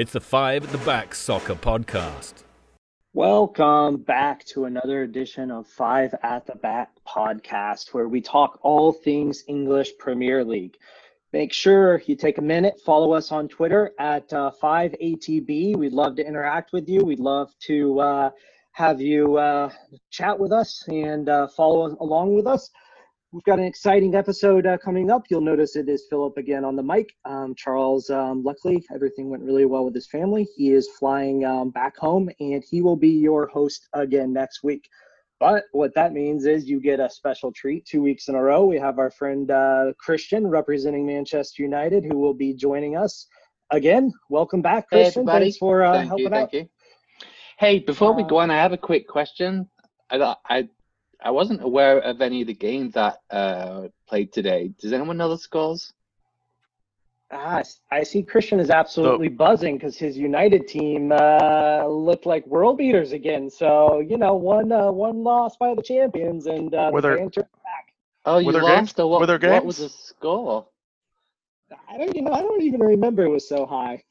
It's the Five at the Back Soccer Podcast. Welcome back to another edition of Five at the Back podcast, where we talk all things English Premier League. Make sure you take a minute, follow us on Twitter at uh, 5ATB. We'd love to interact with you. We'd love to uh, have you uh, chat with us and uh, follow along with us. We've got an exciting episode uh, coming up. You'll notice it is Philip again on the mic. Um, Charles, um, luckily, everything went really well with his family. He is flying um, back home and he will be your host again next week. But what that means is you get a special treat two weeks in a row. We have our friend uh, Christian representing Manchester United who will be joining us again. Welcome back, Christian. Hey, Thanks for uh, thank helping you, out. Thank you. Hey, before we Uh, go on, I have a quick question. I, I, I wasn't aware of any of the games that uh, played today. Does anyone know the scores? Ah, I see Christian is absolutely buzzing because his United team uh, looked like world beaters again. So you know, one uh, one loss by the champions, and uh, Were the there- banter- Oh, you Were there lost. games? Or what, Were there what was the games? score? I don't, you know, I don't even remember it was so high.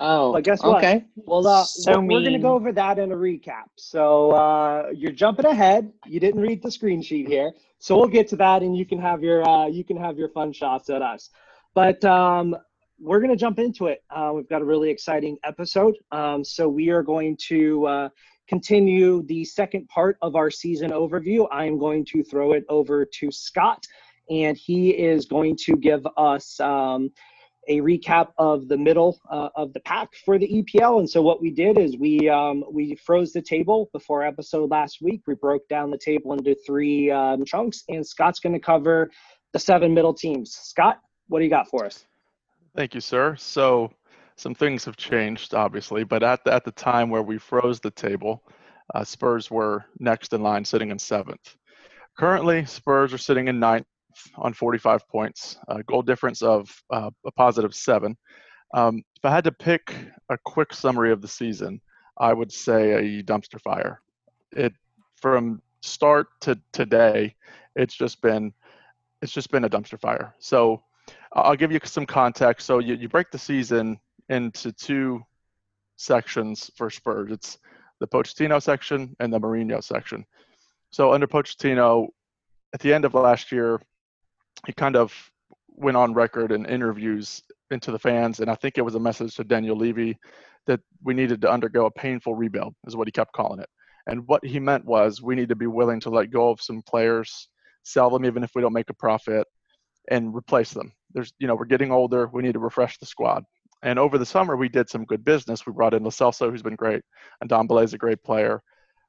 Oh, But guess what? okay. Well, uh, So we're, we're going to go over that in a recap. So uh, you're jumping ahead. You didn't read the screen sheet here, so we'll get to that, and you can have your uh, you can have your fun shots at us. But um, we're going to jump into it. Uh, we've got a really exciting episode. Um, so we are going to uh, continue the second part of our season overview. I am going to throw it over to Scott, and he is going to give us. Um, a recap of the middle uh, of the pack for the EPL. And so what we did is we um, we froze the table before episode last week. We broke down the table into three um, chunks, and Scott's going to cover the seven middle teams. Scott, what do you got for us? Thank you, sir. So some things have changed, obviously, but at the, at the time where we froze the table, uh, Spurs were next in line, sitting in seventh. Currently, Spurs are sitting in ninth on 45 points, a goal difference of uh, a positive seven. Um, if I had to pick a quick summary of the season, I would say a dumpster fire. It from start to today, it's just been it's just been a dumpster fire. So I'll give you some context. So you, you break the season into two sections for Spurs. It's the Pochettino section and the Mourinho section. So under Pochettino, at the end of last year, he kind of went on record in interviews into the fans, and I think it was a message to Daniel Levy that we needed to undergo a painful rebuild, is what he kept calling it. And what he meant was we need to be willing to let go of some players, sell them even if we don't make a profit, and replace them. There's, you know, we're getting older. We need to refresh the squad. And over the summer, we did some good business. We brought in Lo Celso, who's been great, and Don is a great player,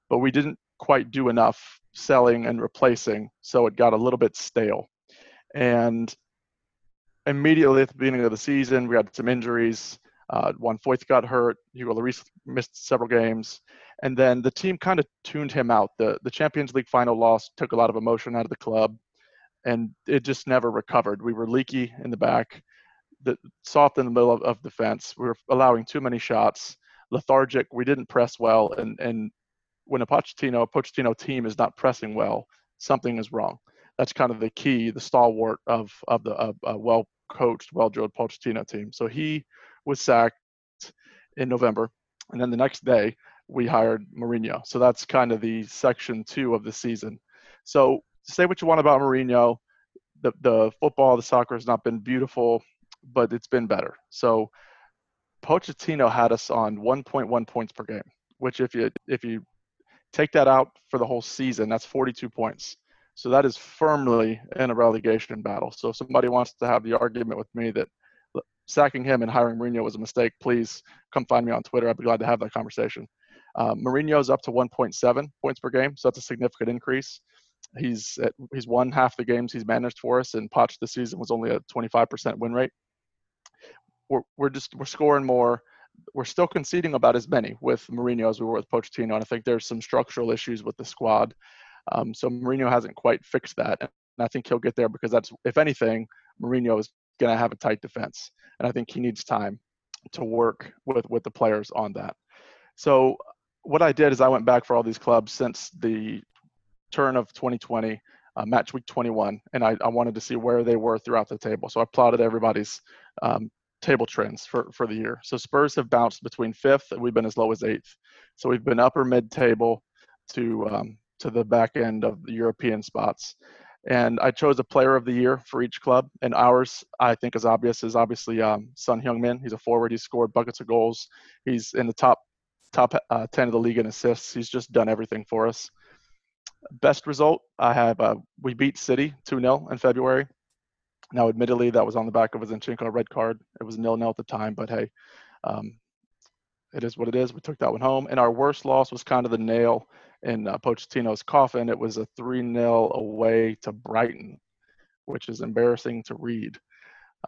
but we didn't quite do enough selling and replacing, so it got a little bit stale. And immediately at the beginning of the season, we had some injuries. Uh, Juan Foyth got hurt. Hugo Lloris missed several games, and then the team kind of tuned him out. the The Champions League final loss took a lot of emotion out of the club, and it just never recovered. We were leaky in the back, the, soft in the middle of, of defense. We were allowing too many shots, lethargic. We didn't press well, and and when a Pochettino a Pochettino team is not pressing well, something is wrong. That's kind of the key, the stalwart of of the of uh, a well coached, well drilled Pochettino team. So he was sacked in November, and then the next day we hired Mourinho. So that's kind of the section two of the season. So say what you want about Mourinho, the the football, the soccer has not been beautiful, but it's been better. So Pochettino had us on 1.1 points per game, which if you if you take that out for the whole season, that's 42 points. So that is firmly in a relegation battle. So if somebody wants to have the argument with me that sacking him and hiring Mourinho was a mistake, please come find me on Twitter. I'd be glad to have that conversation. Uh, Mourinho's up to 1.7 points per game, so that's a significant increase. He's at, he's won half the games he's managed for us, and Poch this season was only a 25% win rate. We're, we're just we're scoring more. We're still conceding about as many with Mourinho as we were with Pochettino, and I think there's some structural issues with the squad. Um, so Mourinho hasn't quite fixed that, and I think he'll get there because that's if anything, Mourinho is going to have a tight defense, and I think he needs time to work with with the players on that. So what I did is I went back for all these clubs since the turn of 2020, uh, match week 21, and I, I wanted to see where they were throughout the table. So I plotted everybody's um, table trends for, for the year. So Spurs have bounced between fifth and we've been as low as eighth. So we've been upper mid table to um, to the back end of the European spots. And I chose a player of the year for each club. And ours, I think, is obvious, is obviously um, Son Heung-min. He's a forward. He's scored buckets of goals. He's in the top top uh, 10 of the league in assists. He's just done everything for us. Best result, I have uh, we beat City 2-0 in February. Now, admittedly, that was on the back of a Zinchenko red card. It was nil-nil at the time, but hey, um, it is what it is. We took that one home. And our worst loss was kind of the nail in uh, Pochettino's coffin. It was a 3 0 away to Brighton, which is embarrassing to read.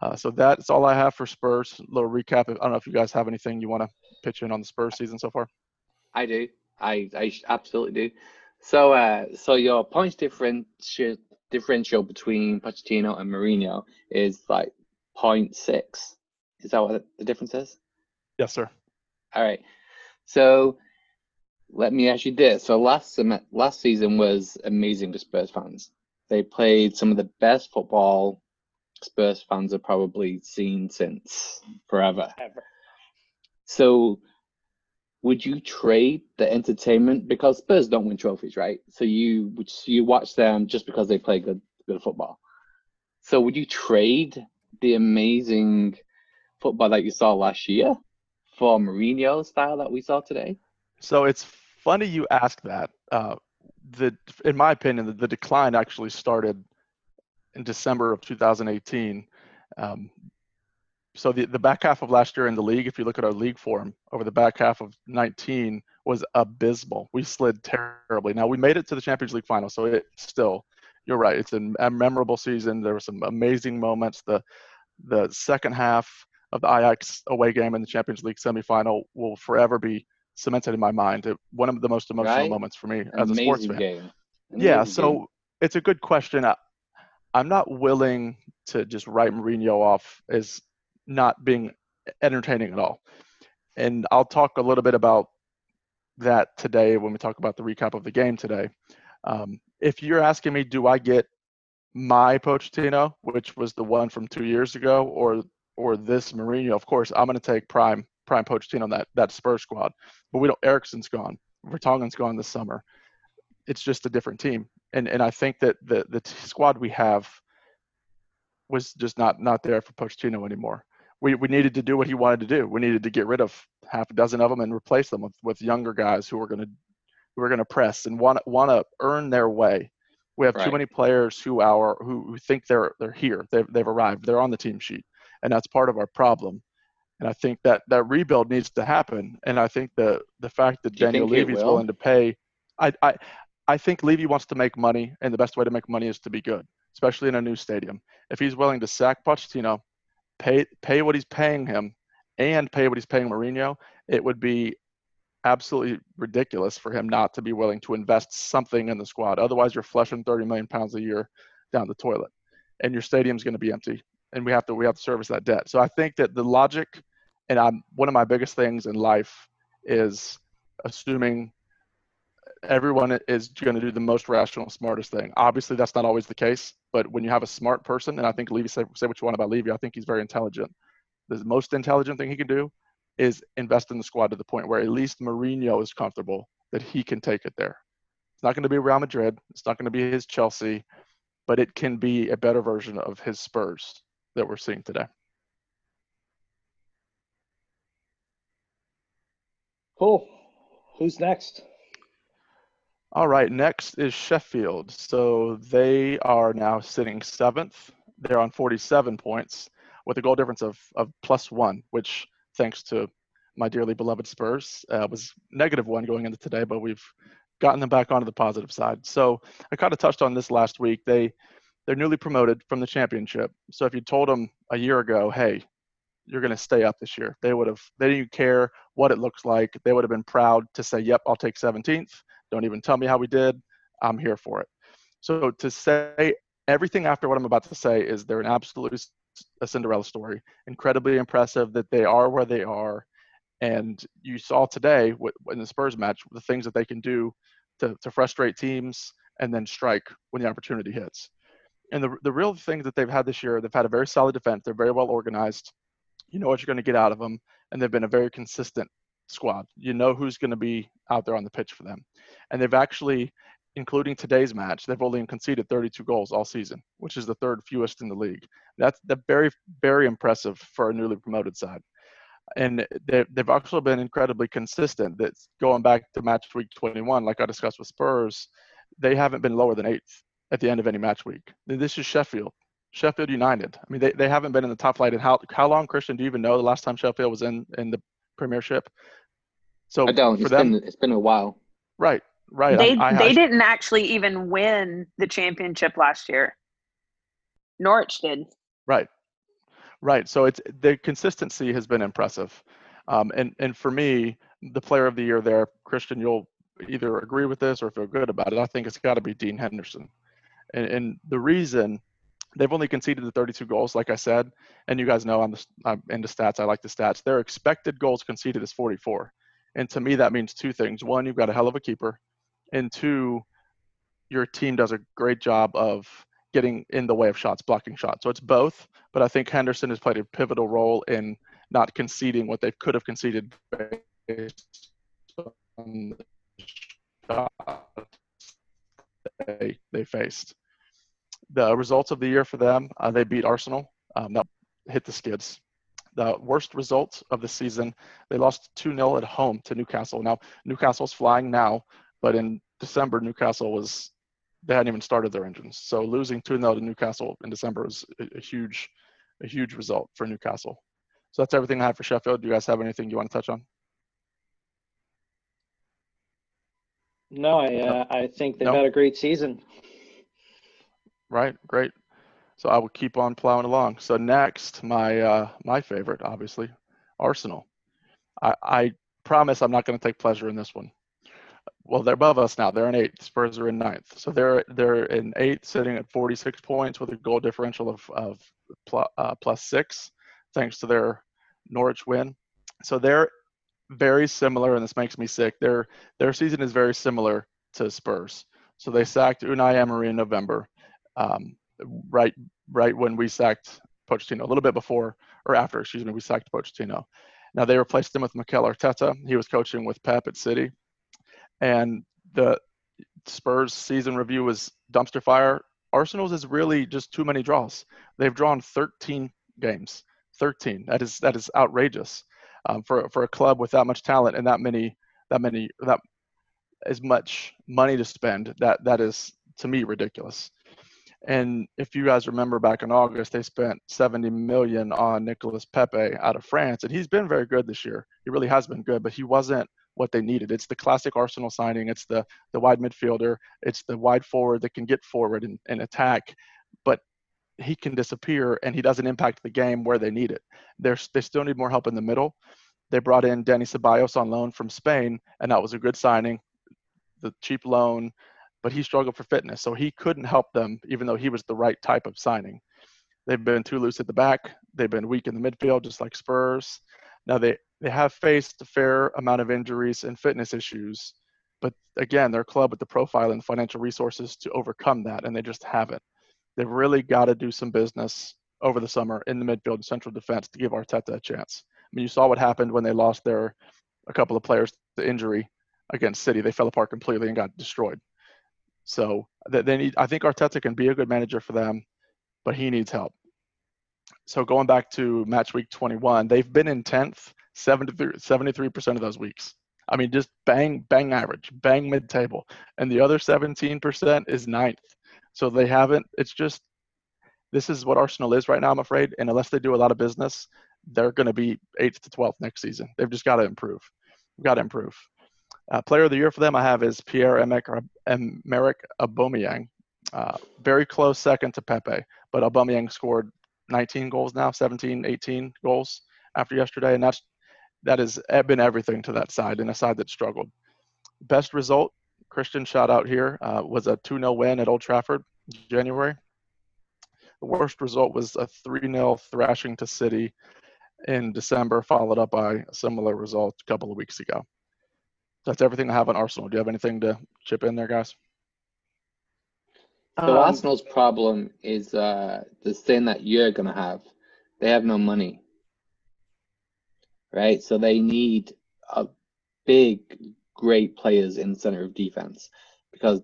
Uh, so that's all I have for Spurs. A little recap. I don't know if you guys have anything you want to pitch in on the Spurs season so far. I do. I, I absolutely do. So uh, so your points differential differential between Pochettino and Mourinho is like 0.6. Is that what the difference is? Yes, sir. All right. So let me ask you this. So last last season was amazing to Spurs fans. They played some of the best football Spurs fans have probably seen since forever. Ever. So would you trade the entertainment because Spurs don't win trophies, right? So you would you watch them just because they play good good football. So would you trade the amazing football that you saw last year for Mourinho style that we saw today? So it's funny you ask that. Uh, the, in my opinion, the, the, decline actually started in December of 2018. Um, so the, the back half of last year in the league, if you look at our league form over the back half of 19, was abysmal. We slid terribly. Now we made it to the Champions League final, so it still, you're right. It's a memorable season. There were some amazing moments. The the second half of the Ajax away game in the Champions League semifinal will forever be cemented in my mind. It, one of the most emotional right? moments for me An as a sports fan. Game. yeah, so game. it's a good question. I, I'm not willing to just write Mourinho off as not being entertaining at all. And I'll talk a little bit about that today when we talk about the recap of the game today. Um, if you're asking me, do I get my Pochettino, which was the one from two years ago, or or this Mourinho, of course, I'm going to take prime prime Pochettino on that that Spurs squad. But we don't. Eriksen's gone. Vertonghen's gone this summer. It's just a different team, and and I think that the the squad we have was just not not there for Pochettino anymore. We we needed to do what he wanted to do. We needed to get rid of half a dozen of them and replace them with with younger guys who are going to who are going to press and want want to earn their way. We have right. too many players who are who, who think they're they're here. They've they've arrived. They're on the team sheet and that's part of our problem. And I think that that rebuild needs to happen. And I think the the fact that Daniel Levy is willing to pay, I, I I think Levy wants to make money, and the best way to make money is to be good, especially in a new stadium. If he's willing to sack Pochettino, pay pay what he's paying him, and pay what he's paying Mourinho, it would be absolutely ridiculous for him not to be willing to invest something in the squad. Otherwise, you're flushing 30 million pounds a year down the toilet, and your stadium's going to be empty and we have to we have to service that debt. So I think that the logic, and I'm one of my biggest things in life is assuming everyone is going to do the most rational, smartest thing. Obviously, that's not always the case, but when you have a smart person, and I think Levy say, say what you want about Levy, I think he's very intelligent. The most intelligent thing he can do is invest in the squad to the point where at least Mourinho is comfortable that he can take it there. It's not going to be Real Madrid. It's not going to be his Chelsea, but it can be a better version of his Spurs that we're seeing today. Cool. Who's next? All right, next is Sheffield. So they are now sitting seventh. They're on 47 points with a goal difference of, of plus one, which, thanks to my dearly beloved Spurs, uh, was negative one going into today, but we've gotten them back onto the positive side. So I kind of touched on this last week. They they're newly promoted from the championship. So if you told them a year ago, hey, you're going to stay up this year, they would have, they didn't care what it looks like. They would have been proud to say, yep, I'll take 17th. Don't even tell me how we did. I'm here for it. So to say everything after what I'm about to say is they're an absolute a Cinderella story. Incredibly impressive that they are where they are. And you saw today in the Spurs match the things that they can do to, to frustrate teams and then strike when the opportunity hits. And the, the real thing that they've had this year, they've had a very solid defense. They're very well organized. You know what you're going to get out of them, and they've been a very consistent squad. You know who's going to be out there on the pitch for them, and they've actually, including today's match, they've only conceded 32 goals all season, which is the third fewest in the league. That's the very very impressive for a newly promoted side and they, they've also been incredibly consistent. That's going back to match week 21, like I discussed with Spurs, they haven't been lower than eighth at the end of any match week. This is Sheffield, Sheffield United. I mean, they, they haven't been in the top flight. And how how long, Christian? Do you even know the last time Sheffield was in in the Premiership? So I don't. For it's them, been it's been a while. Right, right. They I, I, they I, didn't actually even win the championship last year. Norwich did. Right. Right. So it's the consistency has been impressive. Um, and and for me, the player of the year there, Christian, you'll either agree with this or feel good about it. I think it's got to be Dean Henderson. And, and the reason they've only conceded the 32 goals, like I said, and you guys know I'm, I'm into stats. I like the stats. Their expected goals conceded is 44. And to me, that means two things. One, you've got a hell of a keeper. And two, your team does a great job of getting in the way of shots, blocking shots. So it's both, but I think Henderson has played a pivotal role in not conceding what they could have conceded based on the shots they, they faced. The results of the year for them, uh, they beat Arsenal. Um, that hit the skids. The worst results of the season, they lost 2 0 at home to Newcastle. Now, Newcastle's flying now, but in December, Newcastle was they hadn't even started their engines. So losing 2 0 to Newcastle in December was a, a, huge, a huge result for Newcastle. So that's everything I have for Sheffield. Do you guys have anything you want to touch on? No, I uh, I think they've no. had a great season. Right, great. So I will keep on plowing along. So next, my uh, my favorite, obviously, Arsenal. I, I promise I'm not going to take pleasure in this one well, they're above us now. They're in eighth. Spurs are in ninth. So they're they're in eighth, sitting at 46 points with a goal differential of of plus, uh, plus six, thanks to their Norwich win. So they're very similar, and this makes me sick. Their their season is very similar to Spurs. So they sacked Unai Emery in November, um, right right when we sacked Pochettino, a little bit before or after, excuse me, we sacked Pochettino. Now they replaced him with Mikel Arteta. He was coaching with Pep at City and the Spurs season review was dumpster fire. Arsenal's is really just too many draws. They've drawn 13 games. 13. That is that is outrageous um, for for a club with that much talent and that many that many that as much money to spend. That that is to me ridiculous. And if you guys remember back in August, they spent 70 million on Nicolas Pepe out of France, and he's been very good this year. He really has been good, but he wasn't what they needed. It's the classic Arsenal signing. It's the the wide midfielder. It's the wide forward that can get forward and, and attack, but he can disappear and he doesn't impact the game where they need it. They're, they still need more help in the middle. They brought in Dani Ceballos on loan from Spain, and that was a good signing. The cheap loan, but he struggled for fitness, so he couldn't help them, even though he was the right type of signing. They've been too loose at the back. They've been weak in the midfield, just like Spurs. Now they they have faced a fair amount of injuries and fitness issues, but again, they're a club with the profile and financial resources to overcome that, and they just haven't. They've really got to do some business over the summer in the midfield and central defense to give Arteta a chance. I mean, you saw what happened when they lost their a couple of players to injury against City. They fell apart completely and got destroyed. So they need. I think Arteta can be a good manager for them, but he needs help so going back to match week 21, they've been in 10th 73, percent of those weeks. I mean, just bang, bang average, bang mid table. And the other 17% is ninth. So they haven't, it's just, this is what Arsenal is right now, I'm afraid. And unless they do a lot of business, they're going to be 8th to 12th next season. They've just got to improve. Got to improve. Uh, player of the year for them I have is Pierre Emerick Aubameyang. Uh, very close second to Pepe, but Aubameyang scored 19 goals now, 17, 18 goals after yesterday, and that's that has been everything to that side and a side that struggled. Best result, Christian shout out here, uh, was a 2 0 win at Old Trafford January. The worst result was a 3 0 thrashing to City in December, followed up by a similar result a couple of weeks ago. That's everything I have on Arsenal. Do you have anything to chip in there, guys? So um, Arsenal's problem is uh, the thing that you're gonna have. They have no money. right? So they need a big, great players in the center of defense because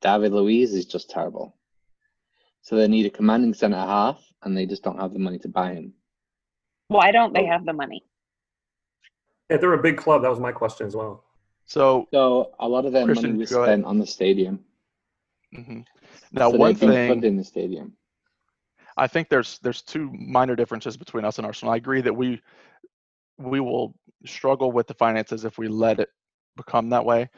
David Luiz is just terrible. So they need a commanding center half, and they just don't have the money to buy him. Why don't they have the money? Yeah, they're a big club. That was my question as well. So So a lot of their Christian, money was go ahead. spent on the stadium. mhm. now so one thing put in the stadium. I think there's there's two minor differences between us and Arsenal. I agree that we we will struggle with the finances if we let it become that way.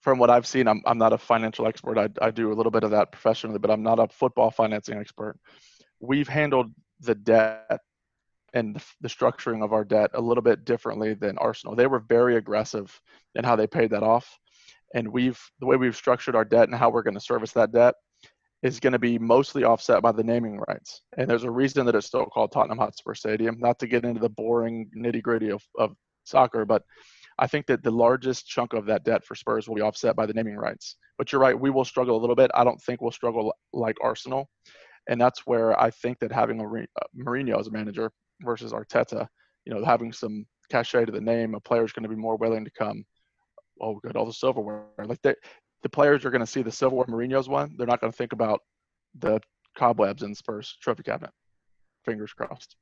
From what I've seen, I'm I'm not a financial expert. I I do a little bit of that professionally, but I'm not a football financing expert. We've handled the debt and the, structuring of our debt a little bit differently than Arsenal. They were very aggressive in how they paid that off, and we've the way we've structured our debt and how we're going to service that debt is going to be mostly offset by the naming rights. And there's a reason that it's still called Tottenham Hotspur Stadium. Not to get into the boring nitty gritty of, of soccer, but I think that the largest chunk of that debt for Spurs will be offset by the naming rights. But you're right, we will struggle a little bit. I don't think we'll struggle like Arsenal. And that's where I think that having a Mourinho- uh, as a manager versus Arteta, you know, having some cachet to the name, a player's going to be more willing to come. Oh, good, all the silverware. Like they, the players are going to see the silverware Mourinho's won. They're not going to think about the cobwebs in Spurs trophy cabinet. Fingers crossed.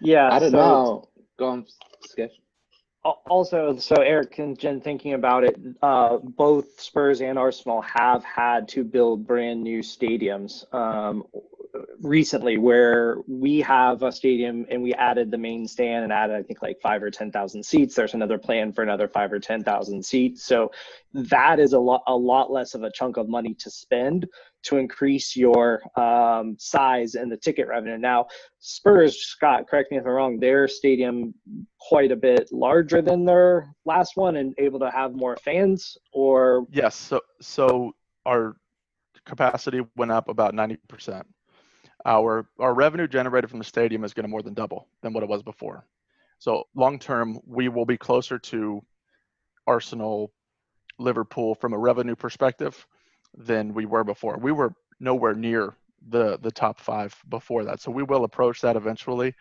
Yeah. I don't so- know. Go on, Sketch. Al- Also, so Eric and Jen, thinking about it, uh, both Spurs and Arsenal have had to build brand new stadiums um, recently, where we have a stadium and we added the main stand and added, I think, like five or ten thousand seats. There's another plan for another five or ten thousand seats. So that is a lot, a lot less of a chunk of money to spend to increase your um, size and the ticket revenue. Now, Spurs, Scott, correct me if I'm wrong, their stadium quite a bit larger than their last one and able to have more fans or Yes. So so our capacity went up about 90%. Our our revenue generated from the stadium is going to more than double than what it was before. So long term, we will be closer to Arsenal, Liverpool from a revenue perspective than we were before. We were nowhere near the the top five before that. So we will approach that eventually.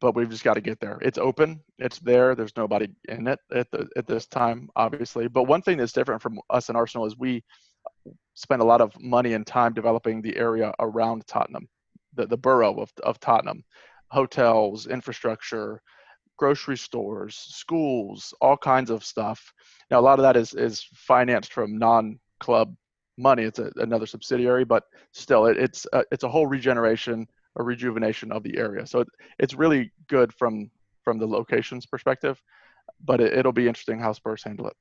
But we've just got to get there. It's open. It's there. There's nobody in it at the, at this time, obviously. But one thing that's different from us and Arsenal is we spend a lot of money and time developing the area around Tottenham, the, the borough of, of Tottenham, hotels, infrastructure, grocery stores, schools, all kinds of stuff. Now, a lot of that is, is financed from non club money. It's a, another subsidiary, but still, it, it's, a, it's a whole regeneration, a rejuvenation of the area. So it, it's really good from, from the locations perspective, but it, it'll be interesting how Spurs handle it.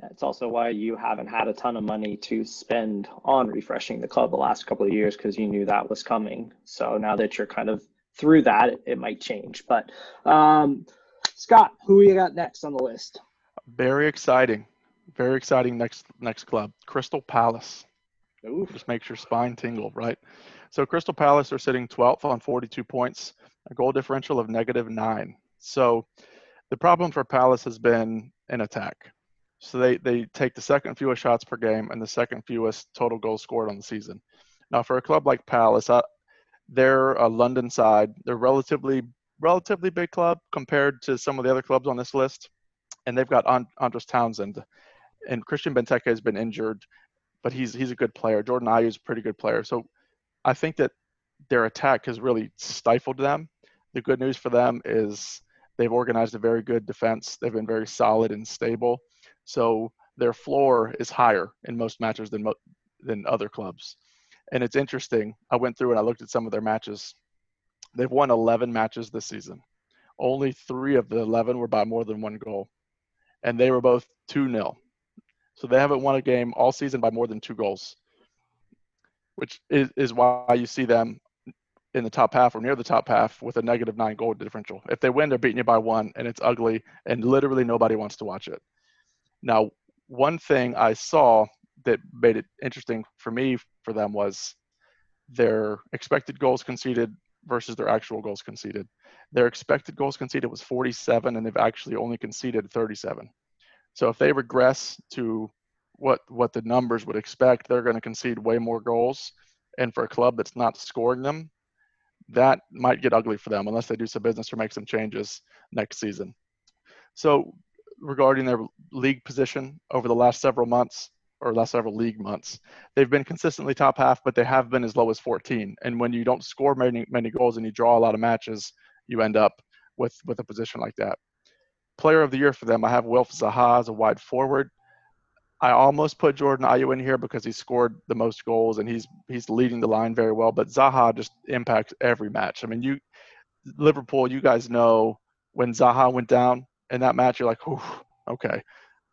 That's also why you haven't had a ton of money to spend on refreshing the club the last couple of years because you knew that was coming. So now that you're kind of through that, it, it might change. But um, Scott, who you got next on the list? Very exciting. Very exciting next next club, Crystal Palace. Ooh, Just makes your spine tingle, right? So Crystal Palace are sitting 12th on 42 points, a goal differential of negative nine. So the problem for Palace has been an attack. So they they take the second fewest shots per game and the second fewest total goals scored on the season. Now for a club like Palace, uh, they're a London side. They're relatively relatively big club compared to some of the other clubs on this list, and they've got And- Andros Townsend, and Christian Benteke has been injured, but he's he's a good player. Jordan Ayew is a pretty good player. So I think that their attack has really stifled them. The good news for them is they've organized a very good defense. They've been very solid and stable. So their floor is higher in most matches than mo- than other clubs. And it's interesting. I went through and I looked at some of their matches. They've won 11 matches this season. Only three of the 11 were by more than one goal, and they were both 2 0. So they haven't won a game all season by more than two goals, which is, is why you see them in the top half or near the top half with a negative nine goal differential. If they win, they're beating you by one, and it's ugly, and literally nobody wants to watch it. Now, one thing I saw that made it interesting for me for them was their expected goals conceded versus their actual goals conceded. Their expected goals conceded was 47, and they've actually only conceded 37. So if they regress to what what the numbers would expect, they're going to concede way more goals. And for a club that's not scoring them, that might get ugly for them unless they do some business or make some changes next season. So, regarding their league position over the last several months or last several league months, they've been consistently top half, but they have been as low as 14. And when you don't score many many goals and you draw a lot of matches, you end up with with a position like that. Player of the year for them, I have Wilf Zaha as a wide forward. I almost put Jordan Ayew in here because he scored the most goals and he's he's leading the line very well. But Zaha just impacts every match. I mean, you Liverpool, you guys know when Zaha went down in that match, you're like, okay.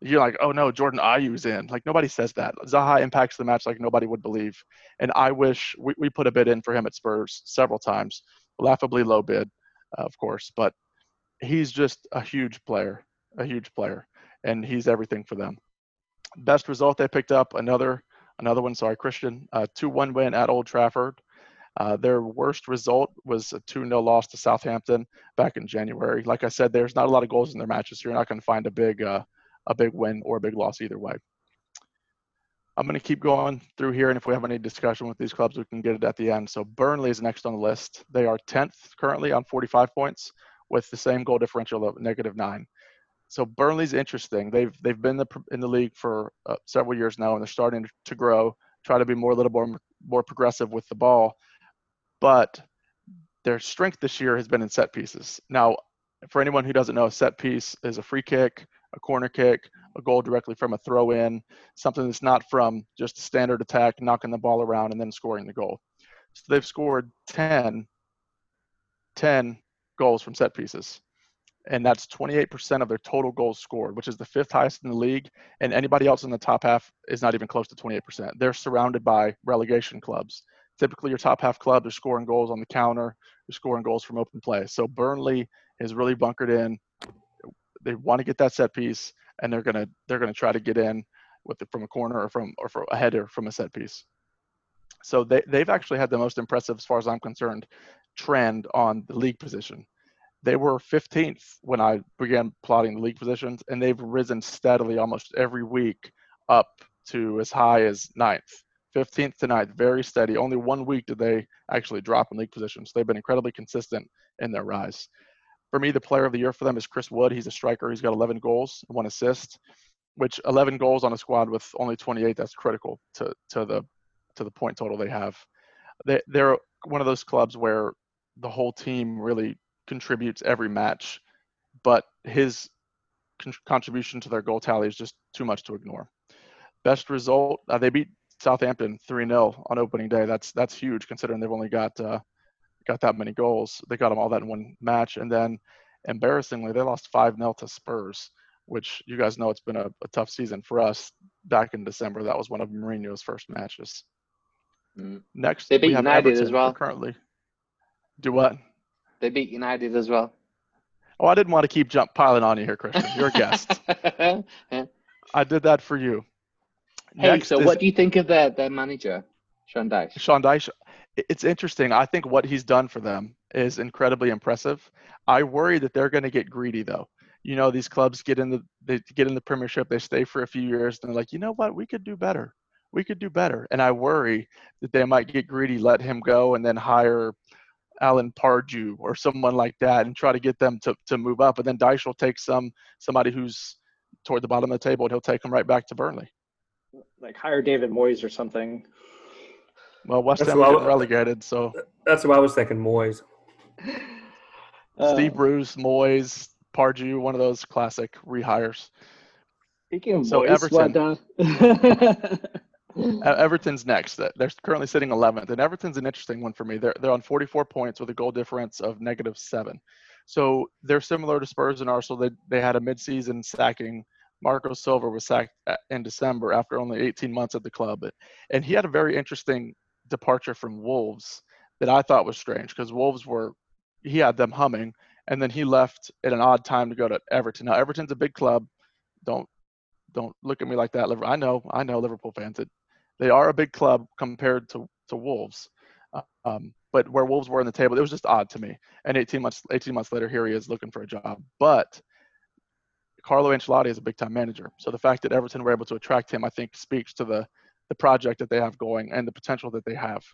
You're like, oh no, Jordan Ayew's in. Like nobody says that. Zaha impacts the match like nobody would believe. And I wish we, we put a bid in for him at Spurs several times, laughably low bid, uh, of course. But he's just a huge player, a huge player, and he's everything for them. Best result they picked up another another one. Sorry, Christian, uh, two one win at Old Trafford. Uh, their worst result was a 2 0 loss to Southampton back in January. Like I said, there's not a lot of goals in their matches, so you're not going to find a big, uh, a big win or a big loss either way. I'm going to keep going through here, and if we have any discussion with these clubs, we can get it at the end. So Burnley is next on the list. They are 10th currently on 45 points with the same goal differential of negative nine so Burnley's interesting. They've they've been the, in the league for uh, several years now, and they're starting to grow. Try to be more a little more more progressive with the ball, but their strength this year has been in set pieces. Now, for anyone who doesn't know, a set piece is a free kick, a corner kick, a goal directly from a throw in, something that's not from just a standard attack, knocking the ball around and then scoring the goal. So they've scored 10, 10 goals from set pieces and that's 28% of their total goals scored, which is the fifth highest in the league. And anybody else in the top half is not even close to 28%. They're surrounded by relegation clubs. Typically, your top half club, they're scoring goals on the counter, they're scoring goals from open play. So Burnley is really bunkered in. They want to get that set piece, and they're gonna they're gonna try to get in with it from a corner or from or from a header from a set piece. So they they've actually had the most impressive, as far as I'm concerned, trend on the league position they were 15th when I began plotting the league positions, and they've risen steadily almost every week up to as high as ninth. 15th tonight, very steady. Only one week did they actually drop in league positions. They've been incredibly consistent in their rise. For me, the player of the year for them is Chris Wood. He's a striker. He's got 11 goals, one assist, which 11 goals on a squad with only 28. That's critical to to the to the point total they have. They they're one of those clubs where the whole team really contributes every match, but his con- contribution to their goal tally is just too much to ignore. Best result, uh, they beat Southampton 3-0 on opening day. That's that's huge considering they've only got uh, got that many goals. They got them all that in one match, and then embarrassingly they lost 5-0 to Spurs, which you guys know it's been a, a tough season for us. Back in December, that was one of Mourinho's first matches. Mm. Next, they beat we have United Everton as well. Currently, do what? They beat United as well. Oh, I didn't want to keep jump piling on you here, Christian. You're a guest. I did that for you. Hey, Next so is, what do you think of their that manager, Sean Dyche? Sean Dyche. It's interesting. I think what he's done for them is incredibly impressive. I worry that they're going to get greedy though. You know, these clubs get in the they get in the Premiership, they stay for a few years, and they're like, you know what, we could do better. We could do better. And I worry that they might get greedy, let him go, and then hire Alan Pardew or someone like that and try to get them to, to move up. And then Dyche will take some somebody who's toward the bottom of the table and he'll take them right back to Burnley. Like hire David Moyes or something. Well, West Ham getting relegated, so that's what I was thinking. Moyes, uh, Steve Bruce, Moyes, Pardew, one of those classic rehires. Speaking of so Moyes, Everton. Everton's next. They're currently sitting 11th, and Everton's an interesting one for me. They're they're on 44 points with a goal difference of negative seven. So they're similar to Spurs and Arsenal. They they had a midseason sacking. Marco Silva was sacked in December after only 18 months at the club, and he had a very interesting departure from Wolves that I thought was strange because Wolves were he had them humming, and then he left at an odd time to go to Everton. Now Everton's a big club. Don't don't look at me like that. I know I know Liverpool fans. It they are a big club compared to to Wolves. Uh, um, but where Wolves were in the table, it was just odd to me. And 18 months 18 months later, here he is looking for a job. But Carlo Ancelotti is a big time manager. So the fact that Everton were able to attract him, I think, speaks to the the project that they have going and the potential that they have.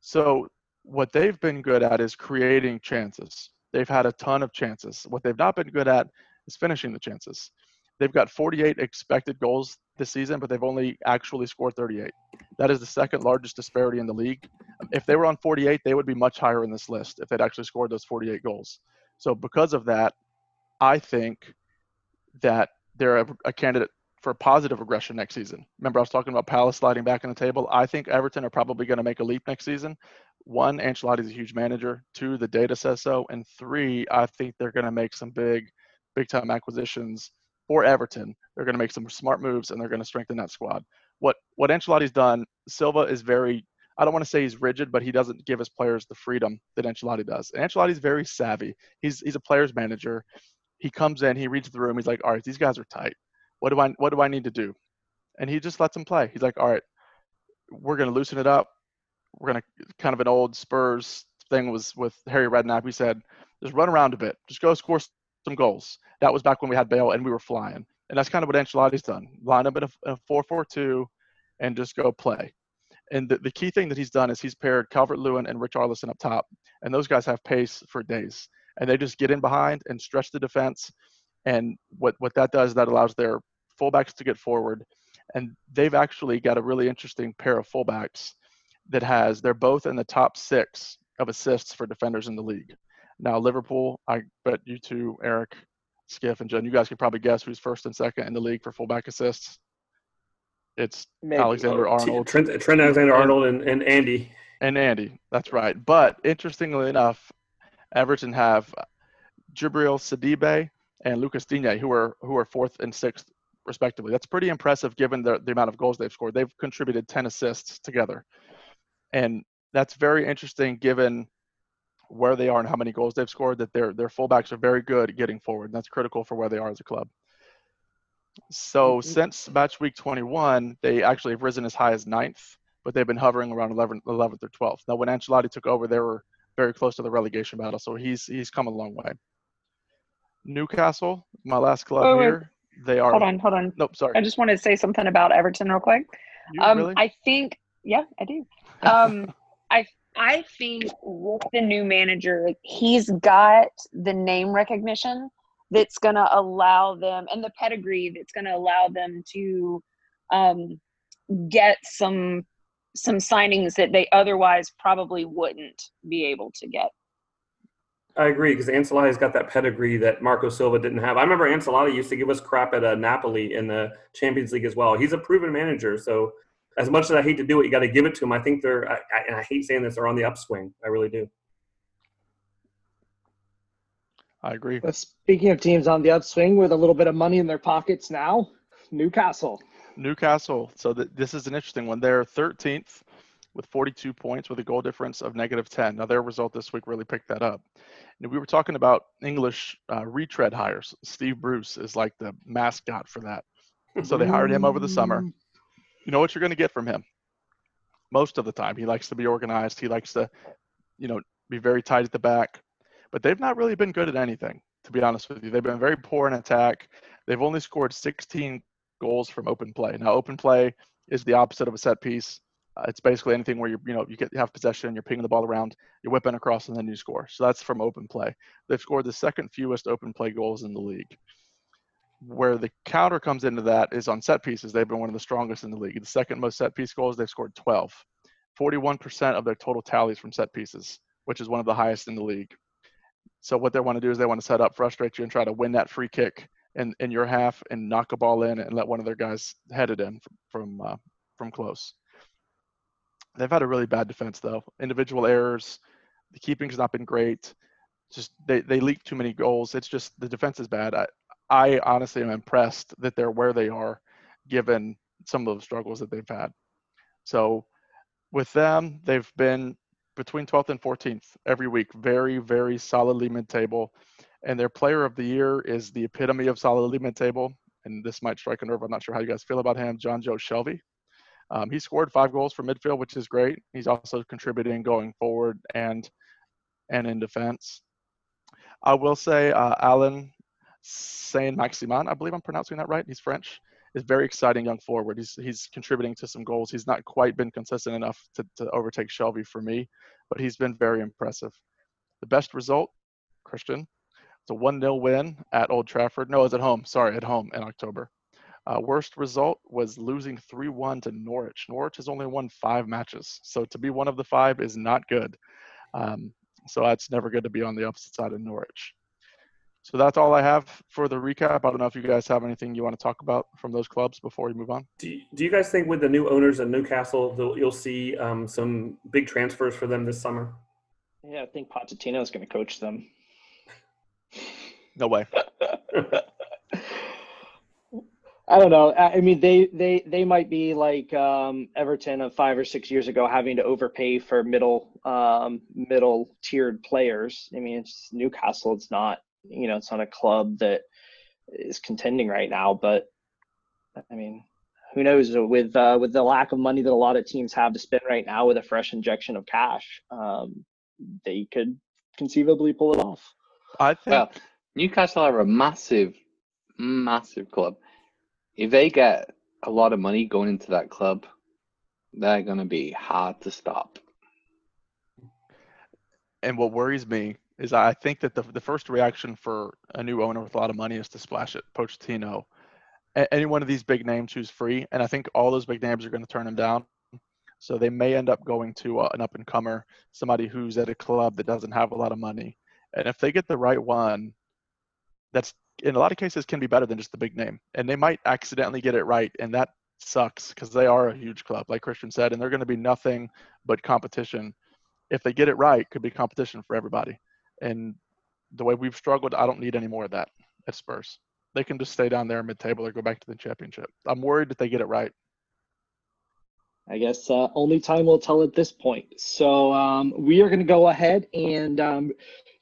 So what they've been good at is creating chances. They've had a ton of chances. What they've not been good at is finishing the chances. They've got 48 expected goals this season, but they've only actually scored 38. That is the second largest disparity in the league. If they were on 48, they would be much higher in this list if they'd actually scored those 48 goals. So because of that, I think that they're a, a candidate for positive regression next season. Remember, I was talking about Palace sliding back in the table. I think Everton are probably going to make a leap next season. One, Ancelotti's a huge manager. Two, the data says so. And three, I think they're going to make some big, big time acquisitions for Everton. They're going to make some smart moves and they're going to strengthen that squad. What what Ancelotti's done, Silva is very. I don't want to say he's rigid, but he doesn't give his players the freedom that Ancelotti does. And Ancelotti's very savvy. He's he's a players manager. He comes in, he reads the room. He's like, all right, these guys are tight what do I what do I need to do? And he just lets him play. He's like, all right, we're gonna loosen it up. We're gonna kind of an old Spurs thing was with Harry Redknapp. He said, just run around a bit, just go score some goals. That was back when we had Bale and we were flying. And that's kind of what Ancelotti's done. Line up in a, 4-4-2 and just go play. And the, the key thing that he's done is he's paired Calvert-Lewin and Rich Richarlison up top. And those guys have pace for days. And they just get in behind and stretch the defense. And what, what that does, that allows their fullbacks to get forward. And they've actually got a really interesting pair of fullbacks that has, they're both in the top six of assists for defenders in the league. Now, Liverpool, I bet you two, Eric, Skiff, and Jen, you guys can probably guess who's first and second in the league for fullback assists. It's Maybe. Alexander Arnold. Trent, Trent Alexander Arnold and, and Andy. And Andy, that's right. But interestingly enough, Everton have Djibril Sidibe and Lucas Digne, who are who are fourth and sixth respectively. That's pretty impressive given the, the amount of goals they've scored. They've contributed 10 assists together. And that's very interesting given where they are and how many goals they've scored, that their, their fullbacks are very good at getting forward. And that's critical for where they are as a club. So mm-hmm. since match week 21, they actually have risen as high as ninth, but they've been hovering around 11th, 11th or 12th. Now, when Ancelotti took over, they were very close to the relegation battle, so he's he's come a long way. Newcastle, my last club oh, here. They are. Hold on, hold on. Nope, sorry. I just want to say something about Everton real quick. You, um, really? I think, yeah, I do. Um, I I think with the new manager, he's got the name recognition that's going to allow them and the pedigree that's going to allow them to um, get some some signings that they otherwise probably wouldn't be able to get. I agree because Ancelotti's got that pedigree that Marco Silva didn't have. I remember Ancelotti used to give us crap at uh, Napoli in the Champions League as well. He's a proven manager, so as much as I hate to do it, you got to give it to him. I think they're, I, I, and I hate saying this, they're on the upswing. I really do. I agree. But speaking of teams on the upswing with a little bit of money in their pockets now, Newcastle. Newcastle. So th- this is an interesting one. They're 13th with 42 points with a goal difference of negative 10. Now, their result this week really picked that up. And we were talking about English uh, retread hires. Steve Bruce is like the mascot for that. So they hired him over the summer. You know what you're going to get from him? Most of the time, he likes to be organized. He likes to, you know, be very tight at the back. But they've not really been good at anything, to be honest with you. They've been very poor in attack. They've only scored 16 goals from open play. Now, open play is the opposite of a set piece. Uh, it's basically anything where you you know you get you have possession, you're pinging the ball around, you're whipping across, and then you score. So that's from open play. They've scored the second fewest open play goals in the league. Where the counter comes into that is on set pieces. They've been one of the strongest in the league. The second most set piece goals, they've scored 12. 41% of their total tallies from set pieces, which is one of the highest in the league. So what they want to do is they want to set up, frustrate you, and try to win that free kick in, in your half and knock a ball in and let one of their guys head it in from from, uh, from close. They've had a really bad defense though. Individual errors, the keeping's not been great. Just they they leak too many goals. It's just the defense is bad. I I honestly am impressed that they're where they are, given some of the struggles that they've had. So with them, they've been between 12th and 14th every week, very, very solidly mid-table. And their player of the year is the epitome of solidly mid-table. And this might strike a nerve. I'm not sure how you guys feel about him, Jonjo Shelvey. Um, he scored five goals from midfield, which is great. He's also contributing going forward and and in defense. I will say uh, Allan Saint Maximin, I believe I'm pronouncing that right. He's French. is very exciting young forward. He's he's contributing to some goals. He's not quite been consistent enough to, to overtake Shelvey for me, but he's been very impressive. The best result, Christian, it's a 1 0 win at Old Trafford. No, it's at home. Sorry, at home in October. Uh, worst result was losing 3 1 to Norwich. Norwich has only won five matches. So to be one of the five is not good. Um, so that's never good to be on the opposite side of Norwich. So that's all I have for the recap. I don't know if you guys have anything you want to talk about from those clubs before we move on. Do you, do you guys think with the new owners in Newcastle, you'll see um, some big transfers for them this summer? Yeah, I think Pochettino is going to coach them. No way. I don't know. I mean, they they they might be like um, Everton of five or six years ago, having to overpay for middle um, middle tiered players. I mean, it's Newcastle. It's not you know, it's not a club that is contending right now. But I mean, who knows? With uh, with the lack of money that a lot of teams have to spend right now, with a fresh injection of cash, um, they could conceivably pull it off. I think. Well, Newcastle are a massive, massive club if they get a lot of money going into that club, they're going to be hard to stop. And what worries me is I think that the, the first reaction for a new owner with a lot of money is to splash it, Pochettino. Any one of these big names who's free, and I think all those big names are going to turn him down. So they may end up going to uh, an up and comer, somebody who's at a club that doesn't have a lot of money. And if they get the right one, that's in a lot of cases can be better than just the big name. And they might accidentally get it right, and that sucks because they are a huge club, like Christian said, and they're going to be nothing but competition. If they get it right, could be competition for everybody. And the way we've struggled, I don't need any more of that at Spurs. They can just stay down there mid-table or go back to the championship. I'm worried that they get it right. I guess uh, only time will tell at this point. So um, we are going to go ahead and um,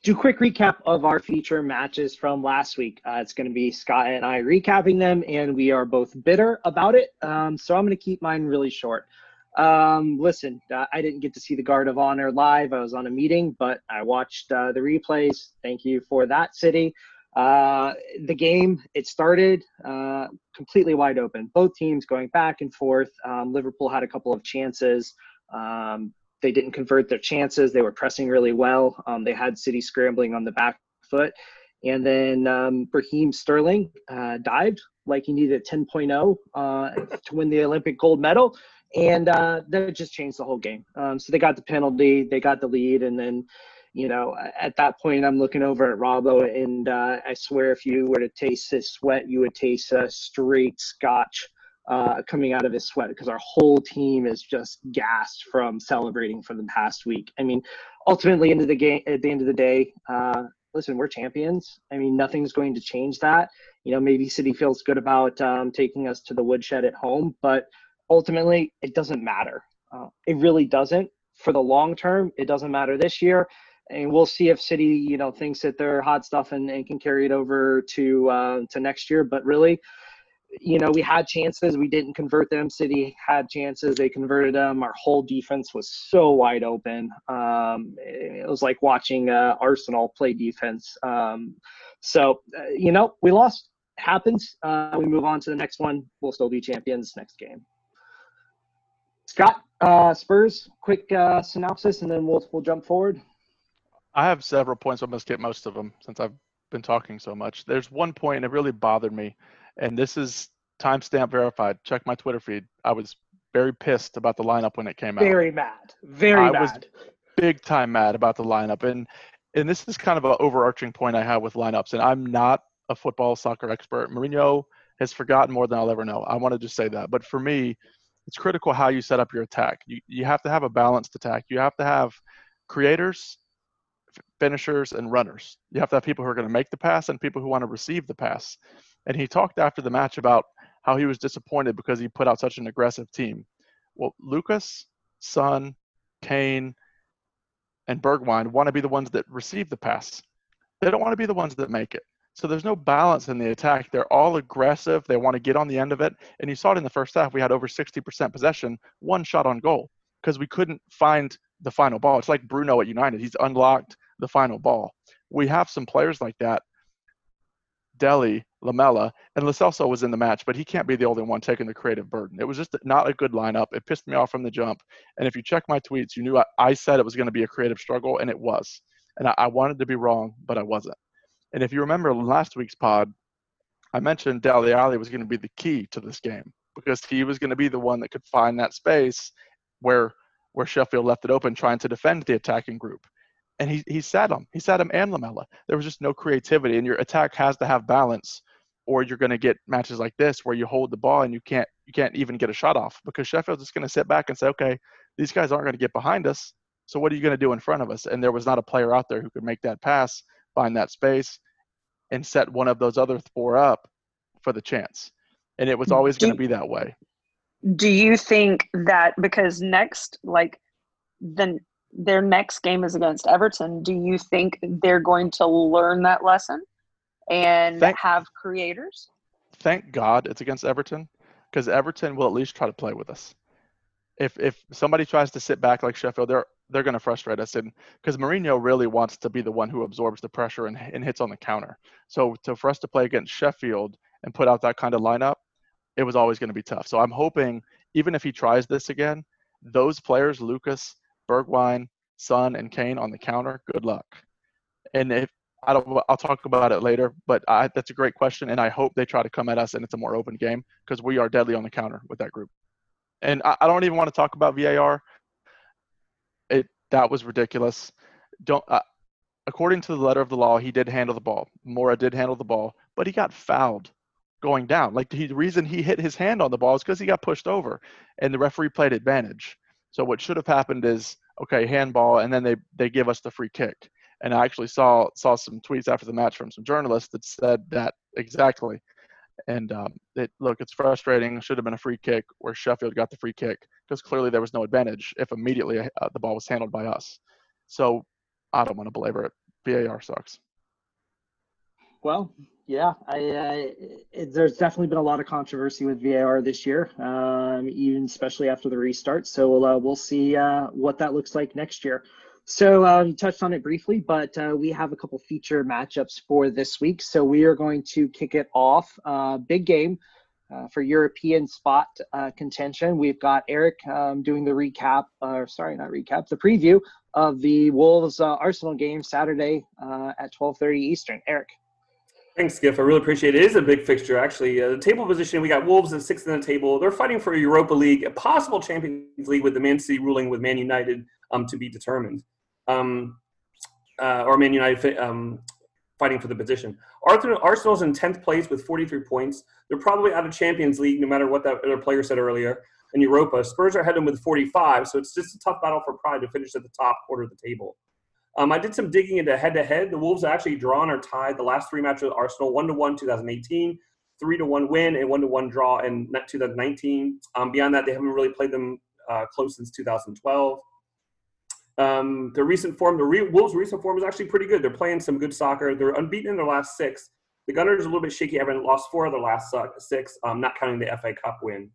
do a quick recap of our feature matches from last week. Uh, it's going to be Scott and I recapping them, and we are both bitter about it. Um, so I'm going to keep mine really short. Um, listen, uh, I didn't get to see the Guard of Honor live. I was on a meeting, but I watched uh, the replays. Thank you for that, City. Uh, the game, it started uh, completely wide open. Both teams going back and forth. Um, Liverpool had a couple of chances. Um, they didn't convert their chances. They were pressing really well. Um, they had City scrambling on the back foot. And then um, Raheem Sterling uh, dived like he needed a 10.0 uh, to win the Olympic gold medal. And uh, that just changed the whole game. Um, so they got the penalty, they got the lead. And then, you know, at that point, I'm looking over at Robbo, and uh, I swear if you were to taste his sweat, you would taste a straight scotch uh, coming out of his sweat because our whole team is just gassed from celebrating for the past week. I mean, ultimately, into the game, at the end of the day, uh, listen, we're champions. I mean, nothing's going to change that. You know, maybe City feels good about um, taking us to the woodshed at home, but ultimately, it doesn't matter. Uh, it really doesn't. For the long term, it doesn't matter this year. And we'll see if City, you know, thinks that they're hot stuff and, and can carry it over to uh, to next year. But really, you know, we had chances, we didn't convert them. City had chances, they converted them. Our whole defense was so wide open. Um, it was like watching uh, Arsenal play defense. Um, so, uh, you know, we lost. Happens. Uh, we move on to the next one. We'll still be champions next game. Scott, uh, Spurs, quick uh, synopsis, and then we'll we'll jump forward. I have several points. I'm going to skip most of them since I've been talking so much. There's one point, and it really bothered me and this is timestamp verified. Check my Twitter feed. I was very pissed about the lineup when it came very out. Very mad. Very I mad. was big time mad about the lineup. And and this is kind of an overarching point I have with lineups. And I'm not a football soccer expert. Mourinho has forgotten more than I'll ever know. I want to just say that. But for me, it's critical how you set up your attack. You you have to have a balanced attack. You have to have creators, finishers, and runners. You have to have people who are going to make the pass and people who want to receive the pass. And he talked after the match about how he was disappointed because he put out such an aggressive team. Well, Lucas, Son, Kane, and Bergwijn want to be the ones that receive the pass. They don't want to be the ones that make it. So there's no balance in the attack. They're all aggressive. They want to get on the end of it. And you saw it in the first half. We had over 60% possession, one shot on goal because we couldn't find the final ball. It's like Bruno at United. He's unlocked the final ball. We have some players like that Dele, Lamela, and Lo Celso was in the match, but he can't be the only one taking the creative burden. It was just not a good lineup. It pissed me off from the jump. And if you check my tweets, you knew I, I said it was going to be a creative struggle, and it was. And I, I wanted to be wrong, but I wasn't. And if you remember last week's pod, I mentioned Dele Alli was going to be the key to this game because he was going to be the one that could find that space where where Sheffield left it open, trying to defend the attacking group. And he he sat him. He sat him and Lamela. There was just no creativity, and your attack has to have balance, or you're going to get matches like this where you hold the ball and you can't you can't even get a shot off because Sheffield's just going to sit back and say, okay, these guys aren't going to get behind us. So what are you going to do in front of us? And there was not a player out there who could make that pass, find that space, and set one of those other four up for the chance. And it was hmm. always going to be that way. Do you think that because next, like, then their next game is against Everton, do you think they're going to learn that lesson and Thank- have creators? Thank God it's against Everton because Everton will at least try to play with us. If if somebody tries to sit back like Sheffield, they're they're going to frustrate us. And because Mourinho really wants to be the one who absorbs the pressure and, and hits on the counter. So to, for us to play against Sheffield and put out that kind of lineup, it was always going to be tough. So I'm hoping, even if he tries this again, those players, Lucas, Bergwijn, Son, and Kane on the counter, good luck. And if I don't, I'll talk about it later. But I, that's a great question, and I hope they try to come at us and it's a more open game because we are deadly on the counter with that group. And I, I don't even want to talk about VAR. It that was ridiculous. Don't. Uh, according to the letter of the law, he did handle the ball. Moura did handle the ball, but he got fouled going down. Like the reason he hit his hand on the ball is because he got pushed over, and the referee played advantage. So what should have happened is okay, handball, and then they they give us the free kick. And I actually saw saw some tweets after the match from some journalists that said that exactly. And um, it, look, it's frustrating. Should have been a free kick where Sheffield got the free kick because clearly there was no advantage if immediately uh, the ball was handled by us. So I don't want to belabor it. VAR sucks. Well, yeah, I, uh, it, there's definitely been a lot of controversy with VAR this year, um, even especially after the restart. So we'll, uh, we'll see uh, what that looks like next year. So uh, you touched on it briefly, but uh, we have a couple feature matchups for this week. So we are going to kick it off. Uh, big game uh, for European spot contention. We've got Eric um, doing the recap, or sorry, not recap, the preview of the Wolves Arsenal game Saturday at 12:30 Eastern. Eric. Thanks, Skiff. I really appreciate it. It is a big fixture, actually. Uh, the table position, we got Wolves at sixth in the table. They're fighting for a Europa League, a possible Champions League with the Man City ruling with Man United um, to be determined um, uh, or Man United um, fighting for the position. Arsenal's in 10th place with 43 points. They're probably out of Champions League, no matter what that other player said earlier. In Europa, Spurs are heading with 45, so it's just a tough battle for pride to finish at the top quarter of the table. Um, I did some digging into head-to-head. The Wolves actually drawn or tied the last three matches with Arsenal: one to one, 2018, three to one win, and one to one draw in 2019. Um, beyond that, they haven't really played them uh, close since 2012. Um, their recent form, the re- Wolves' recent form is actually pretty good. They're playing some good soccer. They're unbeaten in their last six. The Gunners are a little bit shaky, having lost four of their last six, um, not counting the FA Cup win.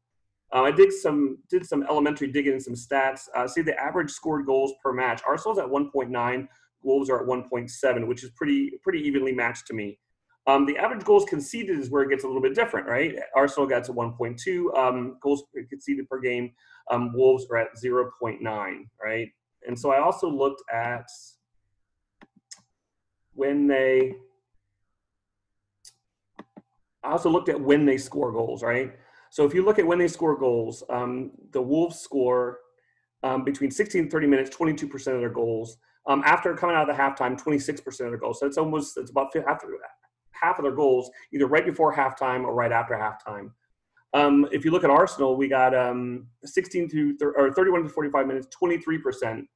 Um, I did some did some elementary digging in some stats. Uh, see the average scored goals per match. Arsenal's at 1.9. Wolves are at 1.7, which is pretty pretty evenly matched to me. Um, the average goals conceded is where it gets a little bit different, right? Arsenal got to 1.2 um, goals conceded per game. Um, Wolves are at 0.9, right? And so I also looked at when they I also looked at when they score goals, right? So if you look at when they score goals, um, the Wolves score um, between 16 and 30 minutes, 22% of their goals. Um, after coming out of the halftime, 26% of their goals. So it's almost it's about half, half of their goals either right before halftime or right after halftime. Um, if you look at Arsenal, we got um, 16 to thir- or 31 to 45 minutes, 23%.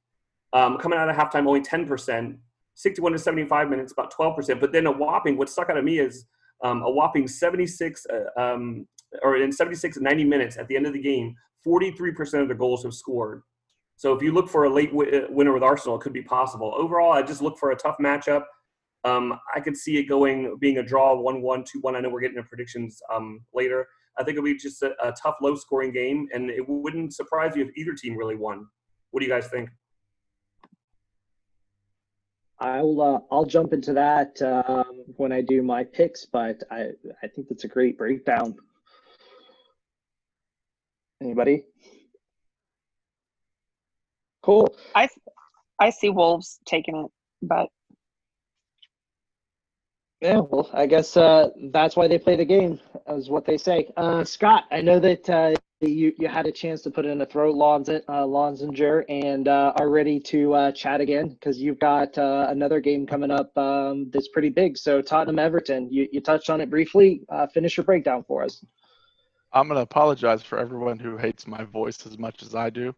Um, coming out of halftime, only 10%. 61 to 75 minutes, about 12%. But then a whopping, what stuck out of me is um, a whopping 76, uh, um, or in 76 and 90 minutes at the end of the game, 43% of the goals have scored. So if you look for a late w- uh, winner with Arsenal, it could be possible. Overall, I just look for a tough matchup. Um, I could see it going being a draw 1 1, 2 1. I know we're getting into predictions um, later. I think it'll be just a, a tough, low scoring game, and it wouldn't surprise you if either team really won. What do you guys think? I'll uh, I'll jump into that um, when I do my picks, but I I think that's a great breakdown. Anybody? Cool. I I see Wolves taking it, but Yeah, well, I guess uh, that's why they play the game, is what they say. Uh, Scott, I know that uh, you you had a chance to put in a throw Lons, uh, Lonzinger and uh, are ready to uh, chat again because you've got uh, another game coming up um, that's pretty big. So Tottenham Everton, you, you touched on it briefly. Uh, finish your breakdown for us. I'm gonna apologize for everyone who hates my voice as much as I do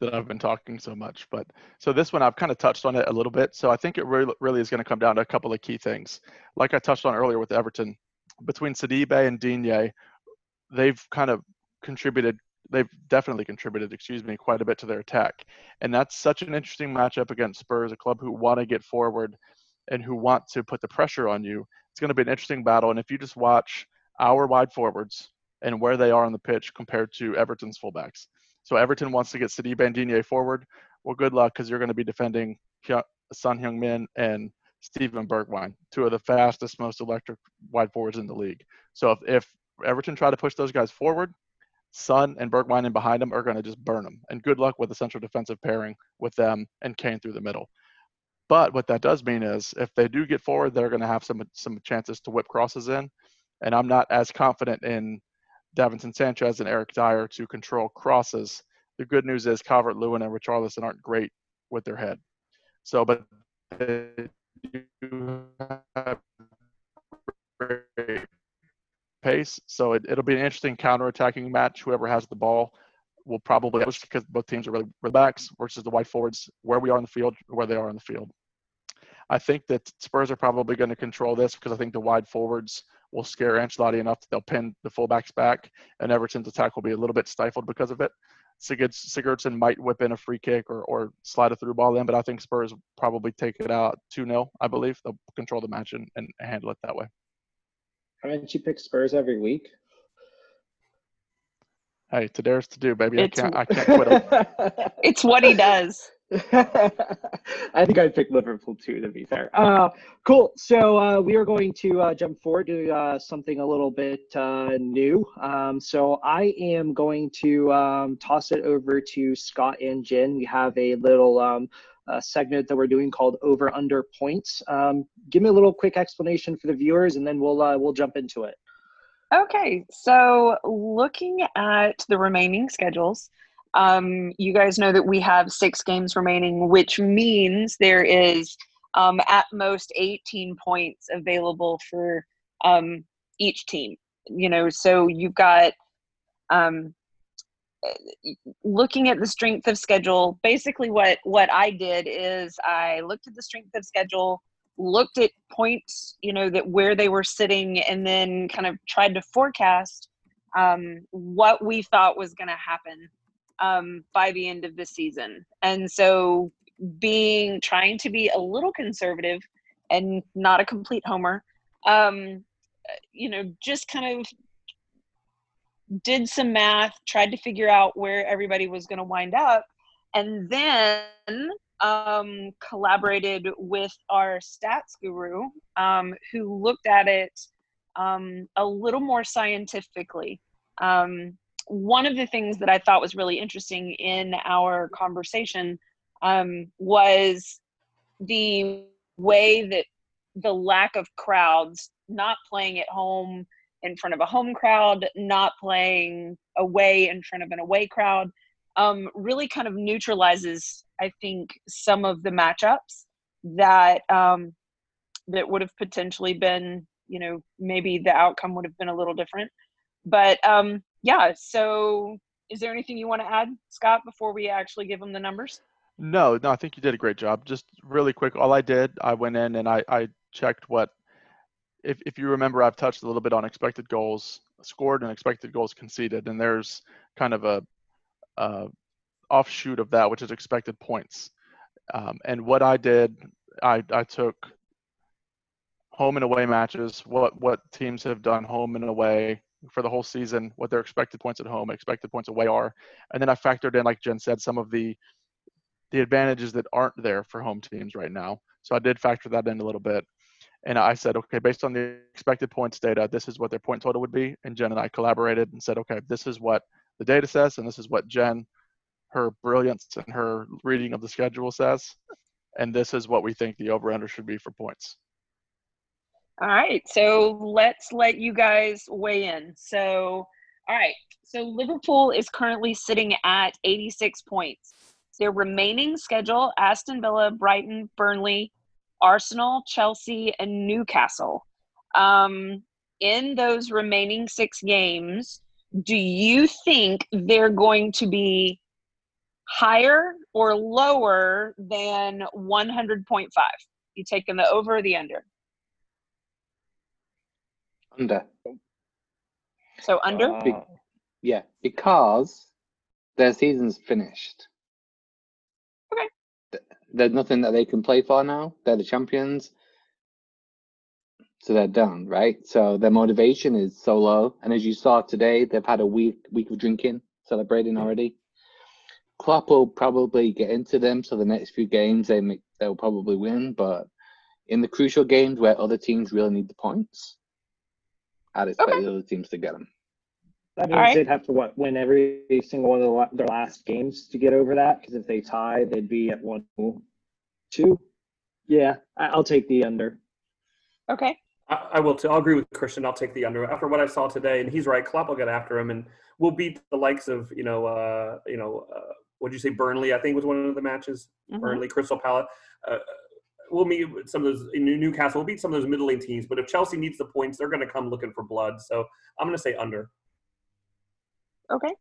that I've been talking so much. But so this one I've kind of touched on it a little bit. So I think it really really is going to come down to a couple of key things. Like I touched on earlier with Everton, between Sidibe and Digne, they've kind of contributed. They've definitely contributed, excuse me, quite a bit to their attack, and that's such an interesting matchup against Spurs, a club who want to get forward and who want to put the pressure on you. It's going to be an interesting battle, and if you just watch our wide forwards and where they are on the pitch compared to Everton's fullbacks, so Everton wants to get Sidibe and Digne forward. Well, good luck because you're going to be defending Son Heung-min and Steven Bergwijn, two of the fastest, most electric wide forwards in the league. So if, if Everton try to push those guys forward, Son and Bergwijn in behind them are going to just burn them. And good luck with the central defensive pairing with them and Kane through the middle. But what that does mean is if they do get forward, they're going to have some some chances to whip crosses in. And I'm not as confident in Davinson Sanchez and Eric Dier to control crosses. The good news is Calvert Lewin and Richarlison aren't great with their head. So, but pace. So it, will be an interesting counter-attacking match. Whoever has the ball will probably because both teams are really, really backs versus the wide forwards where we are in the field, where they are in the field. I think that Spurs are probably going to control this because I think the wide forwards will scare Ancelotti enough that they'll pin the fullbacks back, and Everton's attack will be a little bit stifled because of it. Sigurdsson might whip in a free kick or, or slide a through ball in, but I think Spurs probably take it out 2 0, I believe. They'll control the match and, and handle it that way. Haven't you pick Spurs every week? Hey, to dares to do, baby. It's, I can't I can't quit him. it's what he does. I think I'd pick Liverpool too, to be fair. Uh, cool. So uh, we are going to uh, jump forward to uh, something a little bit uh, new. Um, so I am going to um, toss it over to Scott and Jen. We have a little um, segment that we're doing called Over Under Points. Um, give me a little quick explanation for the viewers, and then we'll uh, we'll jump into it. Okay. So looking at the remaining schedules. Um, you guys know that we have six games remaining, which means there is um, at most 18 points available for um, each team. You know, so you've got um, looking at the strength of schedule. Basically, what what I did is I looked at the strength of schedule, looked at points, you know, that where they were sitting, and then kind of tried to forecast um, what we thought was going to happen um, by the end of the season. And so, being trying to be a little conservative and not a complete homer, um, you know, just kind of did some math, tried to figure out where everybody was going to wind up, and then um, collaborated with our stats guru um, who looked at it um, a little more scientifically. Um, one of the things that I thought was really interesting in our conversation um, was the way that the lack of crowds, not playing at home in front of a home crowd, not playing away in front of an away crowd, um, really kind of neutralizes, I think, some of the matchups that um, that would have potentially been, you know, maybe the outcome would have been a little different. But um, yeah, so is there anything you want to add, Scott, before we actually give them the numbers? No, no, I think you did a great job. Just really quick, all I did, I went in and I, I checked what, if, if you remember, I've touched a little bit on expected goals scored and expected goals conceded, and there's kind of a, a offshoot of that, which is expected points. Um, and what I did, I, I took home and away matches, what what teams have done home and away, for the whole season, what their expected points at home, expected points away are, and then I factored in, like Jen said, some of the the advantages that aren't there for home teams right now. So I did factor that in a little bit. And I said, okay, based on the expected points data, this is what their point total would be. And Jen and I collaborated and said, okay, this is what the data says, and this is what Jen, her brilliance and her reading of the schedule says. And this is what we think the over under should be for points. All right, so let's let you guys weigh in. So, all right, so Liverpool is currently sitting at 86 points. Their remaining schedule Aston Villa, Brighton, Burnley, Arsenal, Chelsea, and Newcastle. Um, in those remaining six games, do you think they're going to be higher or lower than 100.5? You taking the over or the under? Under. So under? Uh, Yeah, because their season's finished. Okay. Th- There's nothing that they can play for now. They're the champions. So they're done, right? So their motivation is so low. And as you saw today, they've had a week week of drinking, celebrating already. Klopp will probably get into them, so the next few games they make, they'll probably win. But in the crucial games where other teams really need the points, I'd expect Okay. the other teams to get them. That means All right. they'd have to what win every single one of the, their last games to get over that. Because if they tie, they'd be at one, two. Yeah, I, I'll take the under. Okay. I, I will too. I'll agree with Christian. I'll take the under after what I saw today, and he's right. Klopp will get after him, and we'll beat the likes of you know, uh, you know, uh, what'd you say? Burnley, I think was one of the matches. Mhm. Burnley, Crystal Palace. Uh, we'll meet some of those in Newcastle. We'll beat some of those middling teams, but if Chelsea needs the points, they're going to come looking for blood. So I'm going to say under. Okay.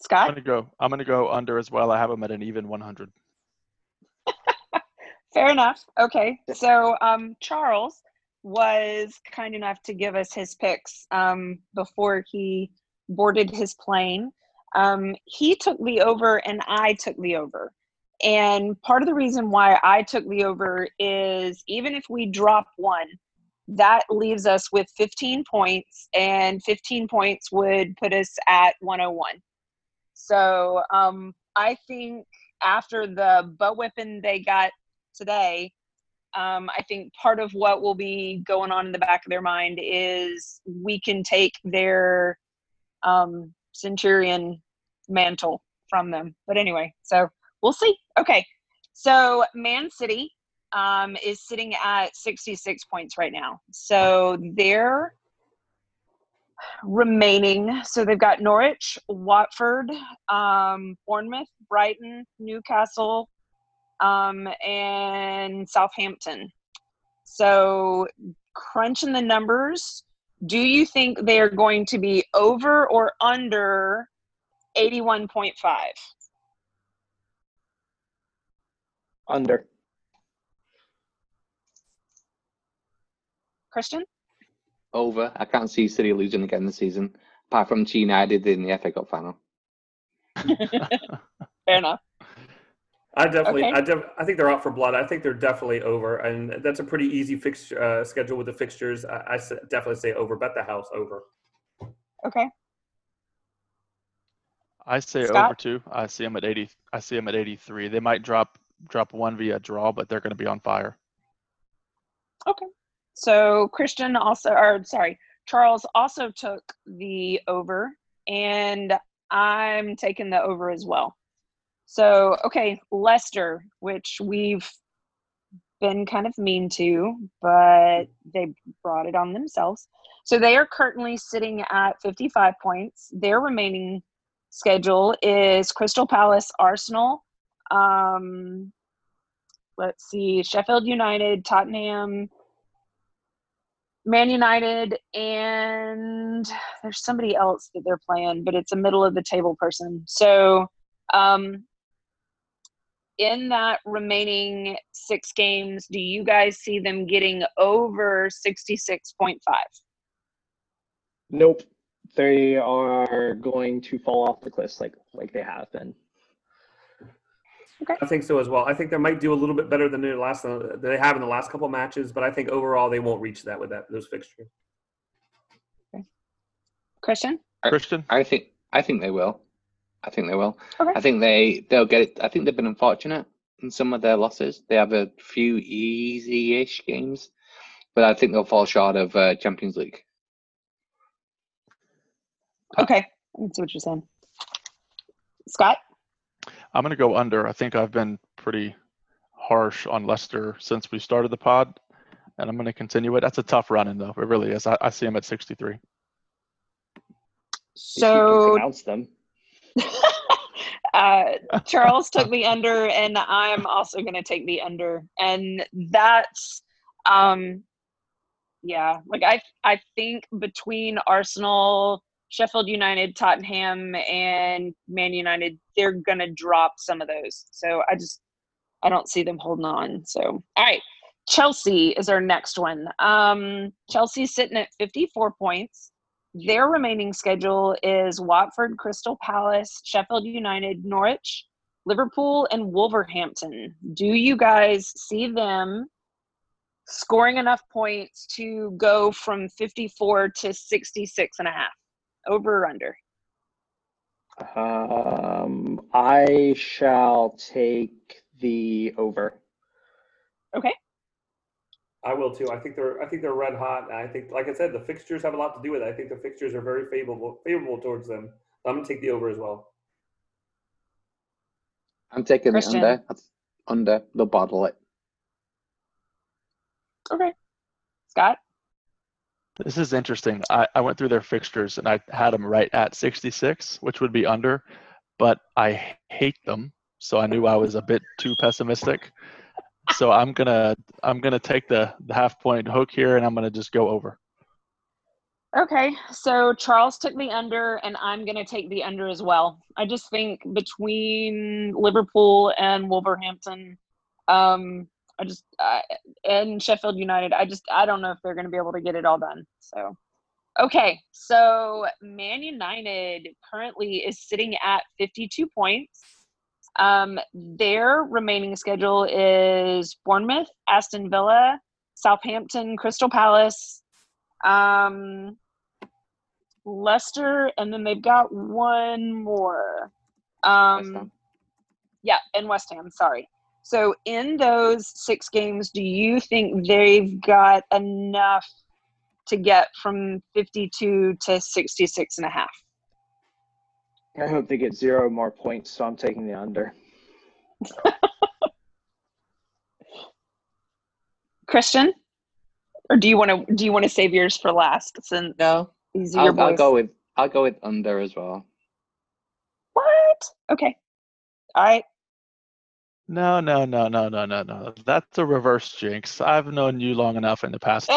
Scott, I'm gonna go. I'm gonna go under as well. I have them at an even 100. Fair enough. Okay. So um, Charles was kind enough to give us his picks um, before he boarded his plane. Um, he took the over and I took the over. And part of the reason why I took the over is even if we drop one, that leaves us with 15 points, and 15 points would put us at 101. So um, I think after the butt whipping they got today, um, I think part of what will be going on in the back of their mind is we can take their um, Centurion mantle from them. But anyway, so we'll see. Okay, so Man City um, is sitting at 66 points right now. So they're remaining. So they've got Norwich, Watford, um, Bournemouth, Brighton, Newcastle, um, and Southampton. So, crunching the numbers, do you think they're going to be over or under 81.5? Under. Christian? Over. I can't see City losing again this season, apart from to United in the FA Cup final. Fair enough. I definitely, Okay. I, def- I think they're out for blood. I think they're definitely over, and that's a pretty easy fix uh, schedule with the fixtures. I, I s- definitely say over. Bet the house over. Okay. I say Scott? over two. I see them at 80. I see them at 83. They might drop drop one via draw, but they're going to be on fire. Okay. So Christian also, or sorry, Charles also took the over, and I'm taking the over as well. So, okay, Leicester, which we've been kind of mean to, but they brought it on themselves. So they are currently sitting at 55 points. Their remaining schedule is Crystal Palace, Arsenal, um, let's see, Sheffield United, Tottenham, Man United, and there's somebody else that they're playing, but it's a middle of the table person. So, um, in that remaining six games, do you guys see them getting over 66.5? Nope. They are going to fall off the cliffs like like they have been. I think so as well. I think they might do a little bit better than they last than they have in the last couple matches, but I think overall they won't reach that with that those fixtures. Christian? Christian, I think I think they will. I think they will. Okay. I think they they'll get it. I think they've been unfortunate in some of their losses. They have a few easy-ish games, but I think they'll fall short of uh, Champions League. Okay, I can see what you're saying. Scott? I'm going to go under. I think I've been pretty harsh on Leicester since we started the pod, and I'm going to continue it. That's a tough run in, though. It really is. I, I see him at 63. If you can So pronounce them. uh, Charles took the under, and I'm also going to take the under, and that's, um, yeah, like I, I think between Arsenal, Sheffield United, Tottenham, and Man United, they're going to drop some of those. So I just, I don't see them holding on. So all right, Chelsea is our next one. Um, Chelsea's sitting at 54 points. Their remaining schedule is Watford, Crystal Palace, Sheffield United, Norwich, Liverpool, and Wolverhampton. Do you guys see them scoring enough points to go from 54 to 66 and a half? Over or under? Um, I shall take the over. Okay. I will too. I think they're I think they're red hot. I think, like I said, the fixtures have a lot to do with it. I think the fixtures are very favorable favorable towards them. I'm gonna take the over as well. I'm taking Christian. the under. That's under. They'll bottle it. Okay. Scott? This is interesting. I, I went through their fixtures and I had them right at 66, which would be under, but I hate them. So I knew I was a bit too pessimistic. So I'm gonna I'm gonna take the, the half point hook here and I'm gonna just go over. Okay, so Charles took the under, and I'm going to take the under as well. I just think between Liverpool and Wolverhampton, um, I just uh, and Sheffield United, I just I don't know if they're going to be able to get it all done. So, okay, so Man United currently is sitting at 52 points. Um, their remaining schedule is Bournemouth, Aston Villa, Southampton, Crystal Palace, um, Leicester, and then they've got one more. Um, yeah, and West Ham. Sorry. So in those six games, do you think they've got enough to get from 52 to 66 and a half? I hope they get zero more points, so I'm taking the under. Christian, or do you want to do you want to save yours for last since No, these are your I'll, I'll go with I'll go with under as well. What? Okay. All right. No, no, no, no, no, no, no. That's a reverse jinx. I've known you long enough in the past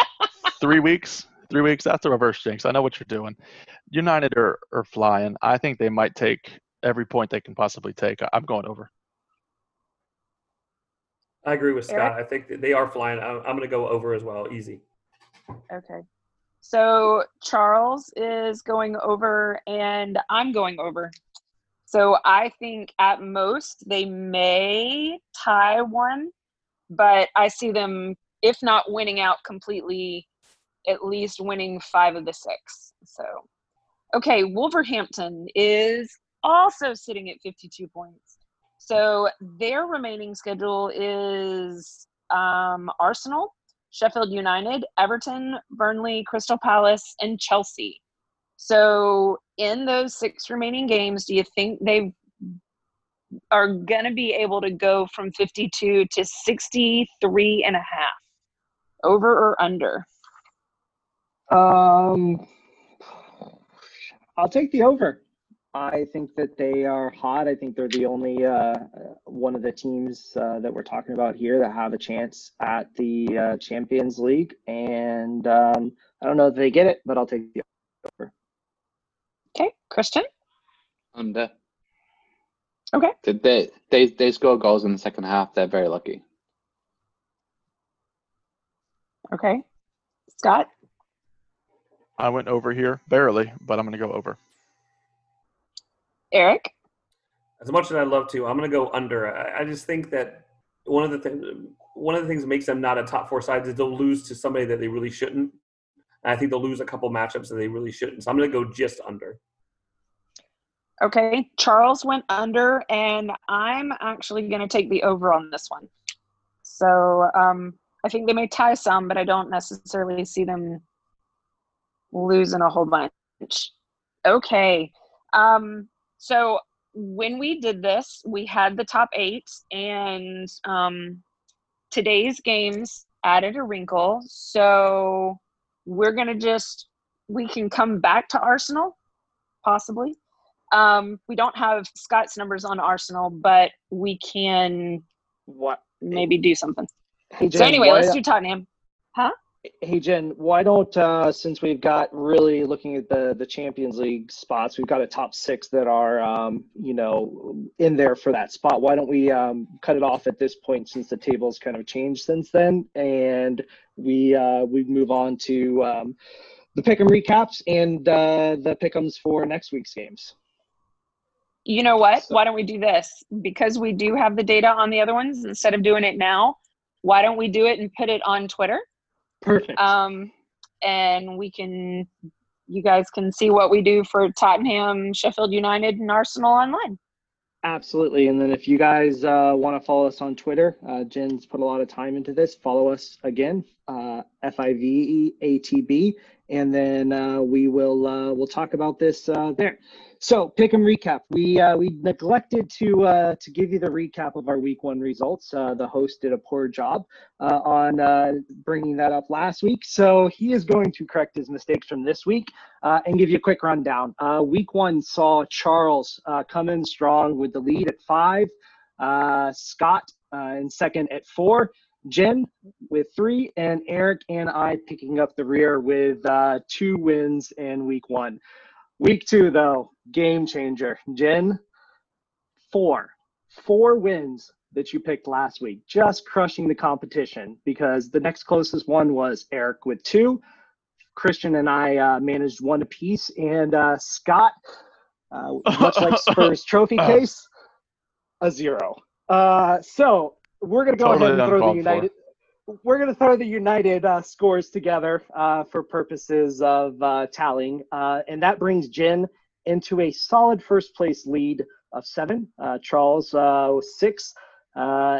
three weeks. Three weeks. That's a reverse jinx. I know what you're doing. United are, are flying. I think they might take every point they can possibly take. I- I'm going over. I agree with Scott. Eric? I think they are flying. I'm, I'm gonna go over as well. Easy. Okay. So Charles is going over and I'm going over. So I think at most they may tie one, but I see them, if not winning out completely, at least winning five of the six. So, okay, Wolverhampton is also sitting at 52 points. So their remaining schedule is um, Arsenal, Sheffield United, Everton, Burnley, Crystal Palace, and Chelsea. So, in those six remaining games, do you think they are going to be able to go from 52 to 63 and a half? Over or under? Um, I'll take the over. I think that they are hot. I think they're the only uh, one of the teams uh, that we're talking about here that have a chance at the uh, Champions League. And um, I don't know if they get it, but I'll take the over. Okay, Christian? Under. Okay. They, they they they score goals in the second half. They're very lucky. Okay. Scott? I went over here barely, but I'm going to go over. Eric? As much as I'd love to, I'm gonna go under. I, I just think that one of the things one of the things that makes them not a top four side is they'll lose to somebody that they really shouldn't. I think they'll lose a couple matchups that they really shouldn't. So I'm gonna go just under. Okay, Charles went under, and I'm actually going to take the over on this one. So um, I think they may tie some, but I don't necessarily see them losing a whole bunch. Okay, um, so when we did this, we had the top eight, and um, today's games added a wrinkle. So we're going to just, we can come back to Arsenal, possibly. Um, we don't have Scott's numbers on Arsenal, but we can What? maybe do something. Hey, So anyway, let's do Tottenham. Hey Jen, why don't uh, since we've got really looking at the the Champions League spots, we've got a top six that are um, you know in there for that spot. Why don't we um, cut it off at this point since the table's kind of changed since then, and we uh, we move on to um, the pick'em recaps and uh, the pick'ems for next week's games. You know what? So- Why don't we do this? Because we do have the data on the other ones, instead of doing it now, why don't we do it and put it on Twitter? Perfect. Um, and we can, you guys can see what we do for Tottenham, Sheffield United, and Arsenal online. Absolutely. And then if you guys uh, want to follow us on Twitter, uh, Jen's put a lot of time into this. Follow us again, uh, F I V E A T B, and then uh, we will uh, we'll talk about this uh, there. So pick 'em recap. We uh, we neglected to uh, to give you the recap of our week one results. Uh, the host did a poor job uh, on uh, bringing that up last week, so he is going to correct his mistakes from this week uh, and give you a quick rundown. Week one saw Charles come in strong with the lead at five, Scott in second at four, Jen with three, and Eric and I picking up the rear with two wins in week one. Week two, though, game changer. Jen, four, four wins that you picked last week, just crushing the competition because the next closest one was Eric with two. Christian and I uh, managed one apiece, and uh, Scott, uh, much like Spurs trophy case, a zero. Uh, so we're gonna go Totally ahead and throw the United. for. We're gonna throw the United uh, scores together uh, for purposes of uh, tallying, uh, and that brings Jen into a solid first place lead of seven. Uh, Charles uh, with six.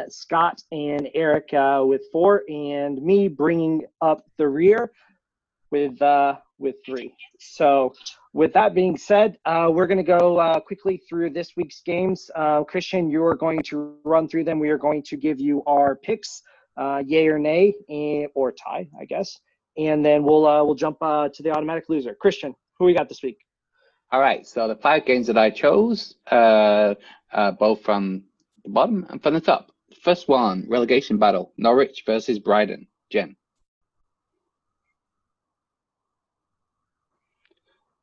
Scott and Eric with four, and me bringing up the rear with with three. So, with that being said, we're going to go quickly through this week's games. Christian, you are going to run through them. We are going to give you our picks, uh, yay or nay, and, or tie, I guess, and then we'll uh, we'll jump uh, to the automatic loser. Christian, who we got this week? All right, so the five games that I chose, uh, uh, both from the bottom and from the top. First one, relegation battle, Norwich versus Brighton. Jen.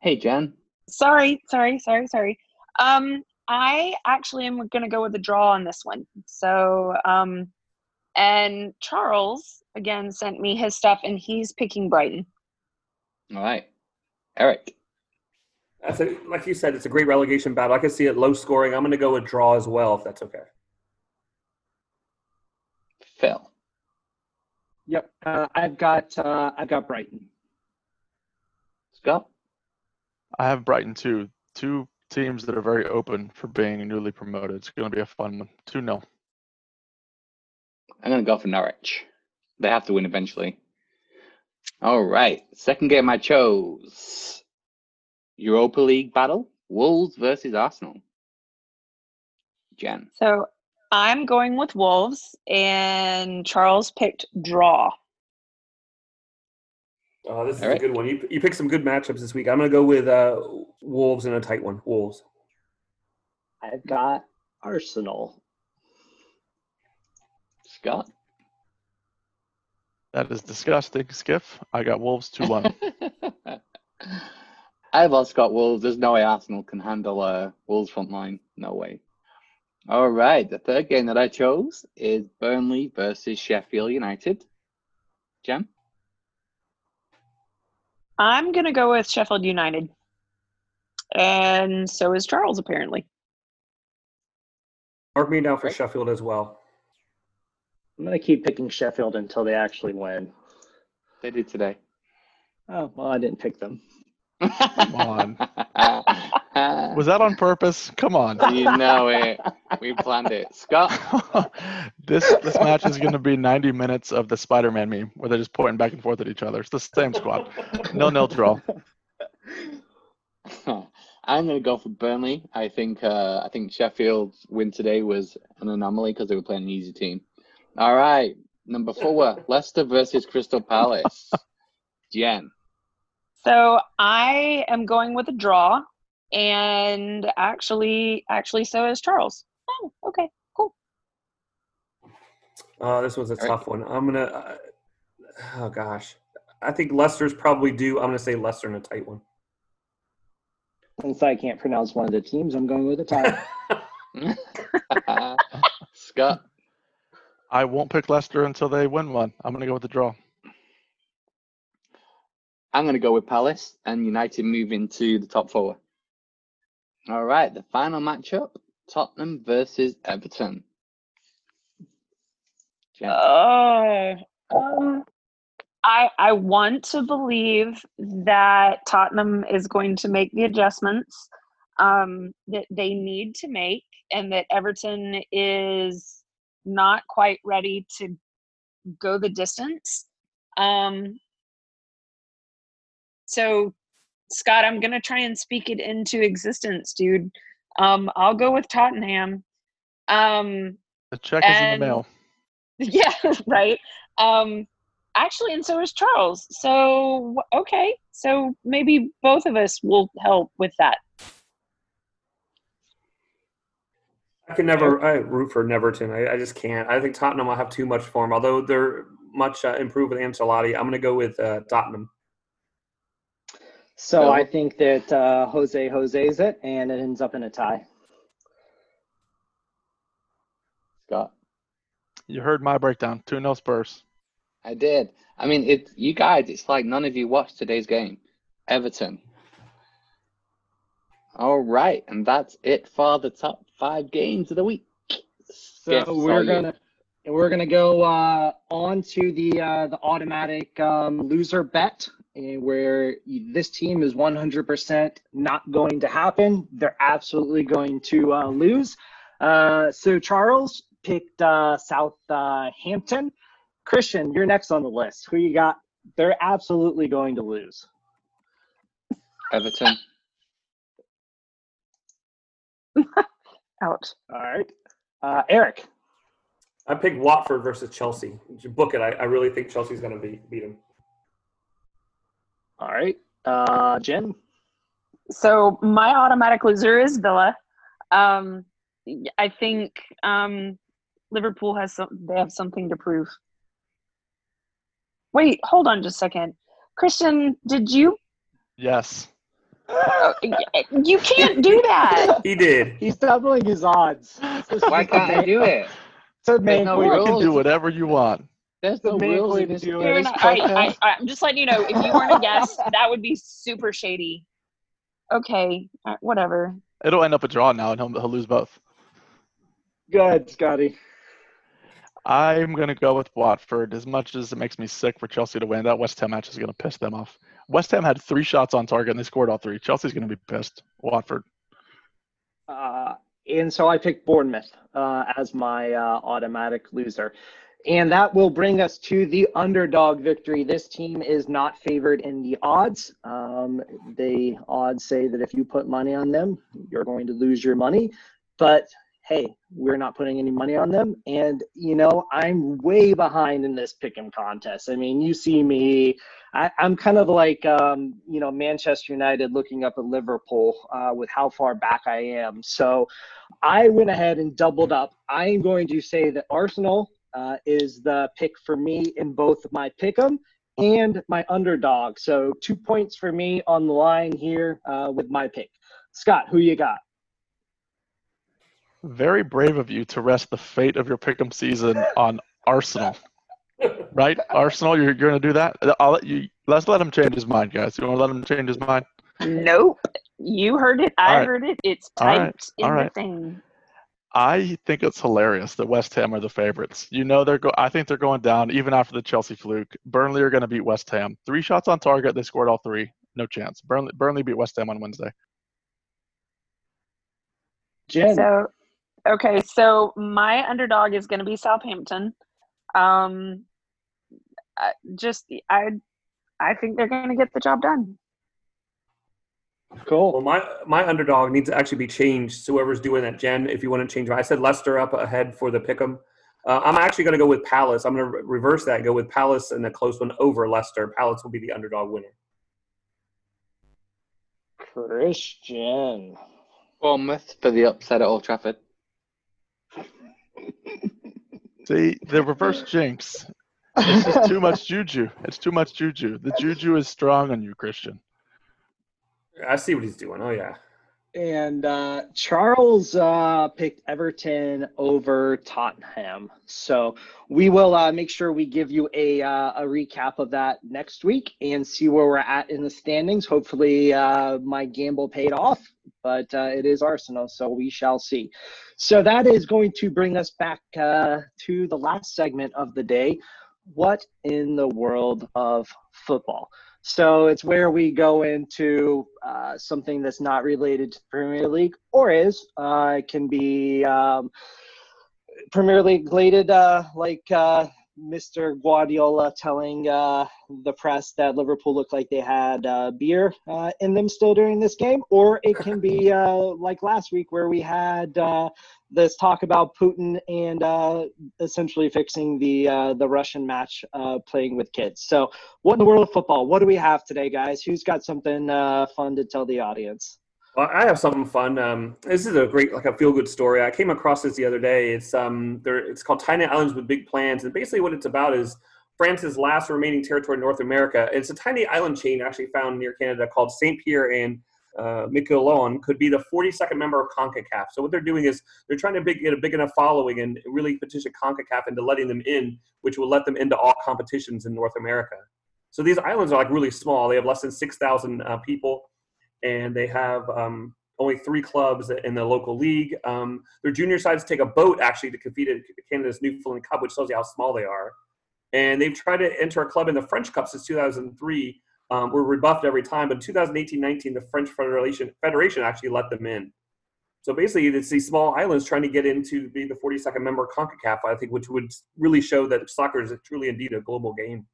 Hey, Jen. Sorry, sorry, sorry, sorry. Um, I actually am going to go with a draw on this one. So, um, and Charles again sent me his stuff, and he's picking Brighton. All right. Eric. That's a, like you said, it's a great relegation battle. I can see it low scoring. I'm going to go with draw as well, if that's okay. Phil. Yep, uh, I've got uh, I've got Brighton. Scott. I have Brighton too. Two teams that are very open for being newly promoted. It's going to be a fun one. 2 0. I'm going to go for Norwich. They have to win eventually. All right. Second game I chose Europa League battle Wolves versus Arsenal. Jen. So I'm going with Wolves, and Charles picked draw. Oh, this is All a right. good one. You, you picked some good matchups this week. I'm going to go with uh, Wolves in a tight one. Wolves. I've got Arsenal. Scott. That is disgusting, Skiff. I got Wolves 2 1. I've also got Wolves. There's no way Arsenal can handle uh, Wolves front line. No way. All right. The third game that I chose is Burnley versus Sheffield United. Jen. I'm going to go with Sheffield United. And so is Charles, apparently. Mark me down for Right. Sheffield as well. I'm gonna keep picking Sheffield until they actually win. They did today. Oh well, I didn't pick them. Come on. Was that on purpose? Come on. you know it. We planned it. Scott, this this match is going to be 90 minutes of the Spider-Man meme where they're just pointing back and forth at each other. It's the same squad. No nil draw. I'm going to go for Burnley. I think uh, I think Sheffield's win today was an anomaly because they were playing an easy team. All right, number four, Leicester versus Crystal Palace. Jen. So I am going with a draw, and actually, actually, so is Charles. Oh, okay, cool. Uh, this was a All right. tough one. I'm gonna. Uh, oh gosh, I think Leicester's probably due. I'm gonna say Leicester in a tight one. Since I can't pronounce one of the teams, I'm going with a tie. Scott. I won't pick Leicester until they win one. I'm going to go with the draw. I'm going to go with Palace and United move into the top four. All right, the final matchup Tottenham versus Everton. Jen. Oh, um, I I want to believe that Tottenham is going to make the adjustments um, that they need to make, and that Everton is not quite ready to go the distance. Um, so, Scott, I'm gonna try and speak it into existence, dude. Um, I'll go with Tottenham. Um, The check is in the mail. yeah, right. Um, actually, and so is Charles. So okay, so maybe both of us will help with that. I can never I root for Neverton. I, I just can't. I think Tottenham will have too much form. Although they're much uh, improved with Ancelotti, I'm gonna go with uh, Tottenham. So So- I think that uh, Jose Jose's it, and it ends up in a tie. Scott. You heard my breakdown. 2 0 Spurs. I did. I mean, it. You guys, it's like none of you watched today's game. Everton. All right, and that's it for the top five games of the week. So Yes, we're gonna we're gonna go uh, on to the uh, the automatic um, loser bet, where this team is 100% not going to happen. They're absolutely going to uh, lose. Uh, so Charles picked uh, Southampton. Christian, you're next on the list. Who you got? They're absolutely going to lose. Everton. Ouch. All right, uh, Eric. I picked Watford versus Chelsea. Book it. I, I really think Chelsea's gonna be, beat them. All right, uh, Jen. So my automatic loser is Villa. Um, I think um, Liverpool has some. They have something to prove. Wait, hold on just a second. Christian, did you? Yes. You can't do that. He did. He's doubling his odds. Why can't I do it? So There's main no You can do whatever you want. There's The no main rules way in to this, do in it Fair this enough. I, podcast. I, I'm just letting you know. If you weren't a guest, that would be super shady. Okay, uh, whatever. It'll end up a draw now, and he'll, he'll lose both. Good, Scotty. I'm going to go with Watford. As much as it makes me sick for Chelsea to win, that West Ham match is going to piss them off. West Ham had three shots on target, and they scored all three. Chelsea's going to be pissed. Watford. Uh, and so I picked Bournemouth uh, as my uh, automatic loser. And that will bring us to the underdog victory. This team is not favored in the odds. Um, the odds say that if you put money on them, you're going to lose your money. But hey, we're not putting any money on them. And, you know, I'm way behind in this pick 'em contest. I mean, you see me, I, I'm kind of like, um, you know, Manchester United looking up at Liverpool uh, with how far back I am. So I went ahead and doubled up. I'm going to say that Arsenal uh, is the pick for me in both my pick 'em and my underdog. So two points for me on the line here uh, with my pick. Scott, who you got? Very brave of you to rest the fate of your pick'em season on Arsenal. Right? Arsenal, you're, you're going to do that? I'll let you. Let's let him change his mind, guys. You want to let him change his mind? Nope. You heard it. I All right. heard it. It's All right. typed in All the thing. I think it's hilarious that West Ham are the favorites. You know they're go. I think they're going down even after the Chelsea fluke. Burnley are going to beat West Ham. Three shots on target. They scored all three. No chance. Burnley Burnley beat West Ham on Wednesday. Jen. So, okay, so my underdog is going to be Southampton. Um, I just I, I think they're going to get the job done. cool. Well, my my underdog needs to actually be changed. So whoever's doing that, Jen, if you want to change, it. I said Leicester up ahead for the pick'em. Uh, I'm actually going to go with Palace. I'm going to re- reverse that. and Go with Palace and the close one over Leicester. Palace will be the underdog winner. Christian. Bournemouth for the upset at Old Trafford. See, the reverse jinx. It's just too much juju. It's too much juju. The juju is strong on you, Christian. I see what he's doing. Oh yeah. And uh, Charles uh, picked Everton over Tottenham. So we will uh, make sure we give you a, uh, a recap of that next week and see where we're at in the standings. Hopefully, uh, my gamble paid off, but uh, it is Arsenal, so we shall see. So that is going to bring us back to the last segment of the day. What in the world of football? So it's where we go into uh, something that's not related to Premier League or is. Uh, it can be um, Premier League related, uh, like uh, Mr. Guardiola telling uh, the press that Liverpool looked like they had uh, beer in them still during this game, or it can be like last week where we had this talk about Putin and uh, essentially fixing the uh, the Russian match uh, playing with kids. So, what in the world of football? What do we have today, guys? Who's got something uh, fun to tell the audience? Well, I have something fun. Um, this is a great, like a feel-good story. I came across this the other day. It's um, there. It's called Tiny Islands with Big Plans, and basically what it's about is France's last remaining territory in North America. It's a tiny island chain actually found near Canada called Saint Pierre and uh, Miquelon. Could be the 42nd member of CONCACAF. So what they're doing is they're trying to big, get a big enough following and really petition CONCACAF into letting them in, which will let them into all competitions in North America. So these islands are like really small. They have less than 6,000 uh, people and they have um, only three clubs in the local league. Um, their junior sides take a boat actually to compete at Canada's Newfoundland Cup, which tells you how small they are. And they've tried to enter a club in the French Cup since 2003. Um, we're rebuffed every time, but 2018-19, the French Federation Federation actually let them in. So basically, it's these small islands trying to get into be the 42nd member of CONCACAF, I think, which would really show that soccer is truly indeed a global game.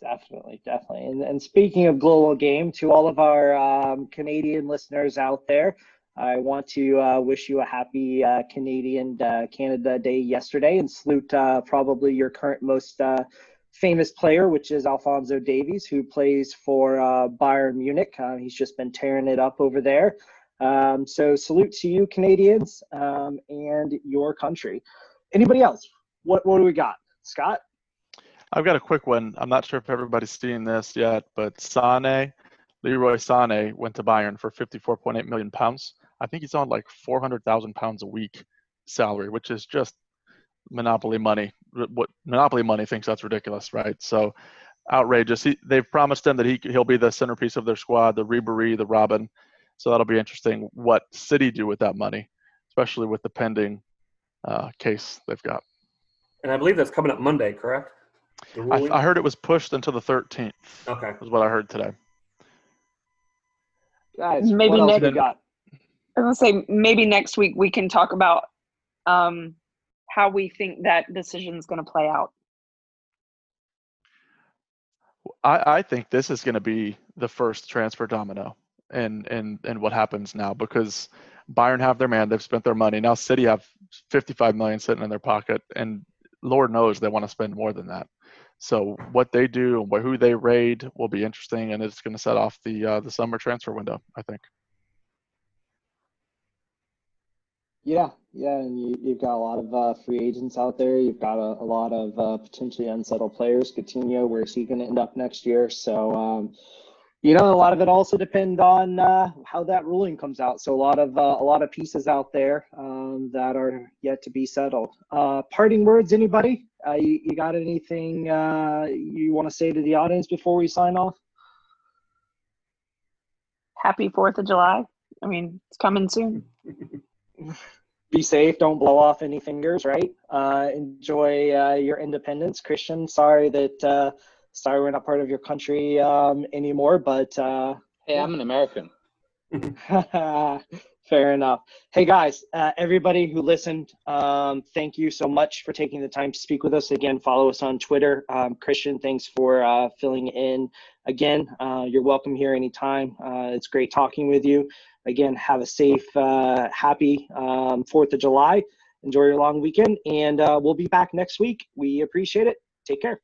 Definitely, definitely. And, and speaking of global game, to all of our um, Canadian listeners out there, I want to uh, wish you a happy uh, Canadian uh, Canada Day yesterday and salute uh, probably your current most uh, famous player, which is Alfonso Davies, who plays for uh, Bayern Munich. he's just been tearing it up over there. Um, so salute to you, Canadians, um, and your country. Anybody else? What what do we got, Scott? I've got a quick one. I'm not sure if everybody's seen this yet, but Sane, Leroy Sane, went to Bayern for 54.8 million pounds. I think he's on like 400,000 pounds a week salary, which is just monopoly money. What monopoly money thinks that's ridiculous, right? So outrageous. He, they've promised him that he he'll be the centerpiece of their squad, the Ribery, the Robben. So that'll be interesting. What City do with that money, especially with the pending uh, case they've got. And I believe that's coming up Monday, correct? I, I, heard it was pushed until the 13th. Okay, is what I heard today. Guys, maybe what next. we got? I was gonna say maybe next week we can talk about um, how we think that decision is going to play out. I, I think this is going to be the first transfer domino and and and what happens now because Bayern have their man, they've spent their money. Now City have 55 million sitting in their pocket, and Lord knows they want to spend more than that. So what they do and who they raid will be interesting, and it's going to set off the uh, the summer transfer window. I think. Yeah, yeah, and you, you've got a lot of uh, free agents out there. You've got a, a lot of uh, potentially unsettled players. Coutinho, where's he going to end up next year? So, um, you know, a lot of it also depends on uh, how that ruling comes out. So, a lot of uh, a lot of pieces out there um, that are yet to be settled. Uh, parting words, anybody? Uh, you, you got anything you want to say to the audience before we sign off? Happy Fourth of July. I mean, it's coming soon. be safe. Don't blow off any fingers. Right. Uh, enjoy uh, your independence, Christian. Sorry that uh, sorry we're not part of your country um, anymore, but hey, I'm an American. Fair enough. Hey guys, uh, everybody who listened, um, thank you so much for taking the time to speak with us. Again, follow us on Twitter. Um, Christian, thanks for uh, filling in. Again, uh, you're welcome here anytime. Uh, it's great talking with you. Again, have a safe, uh, happy um, 4th of July. Enjoy your long weekend, and uh, we'll be back next week. We appreciate it. Take care.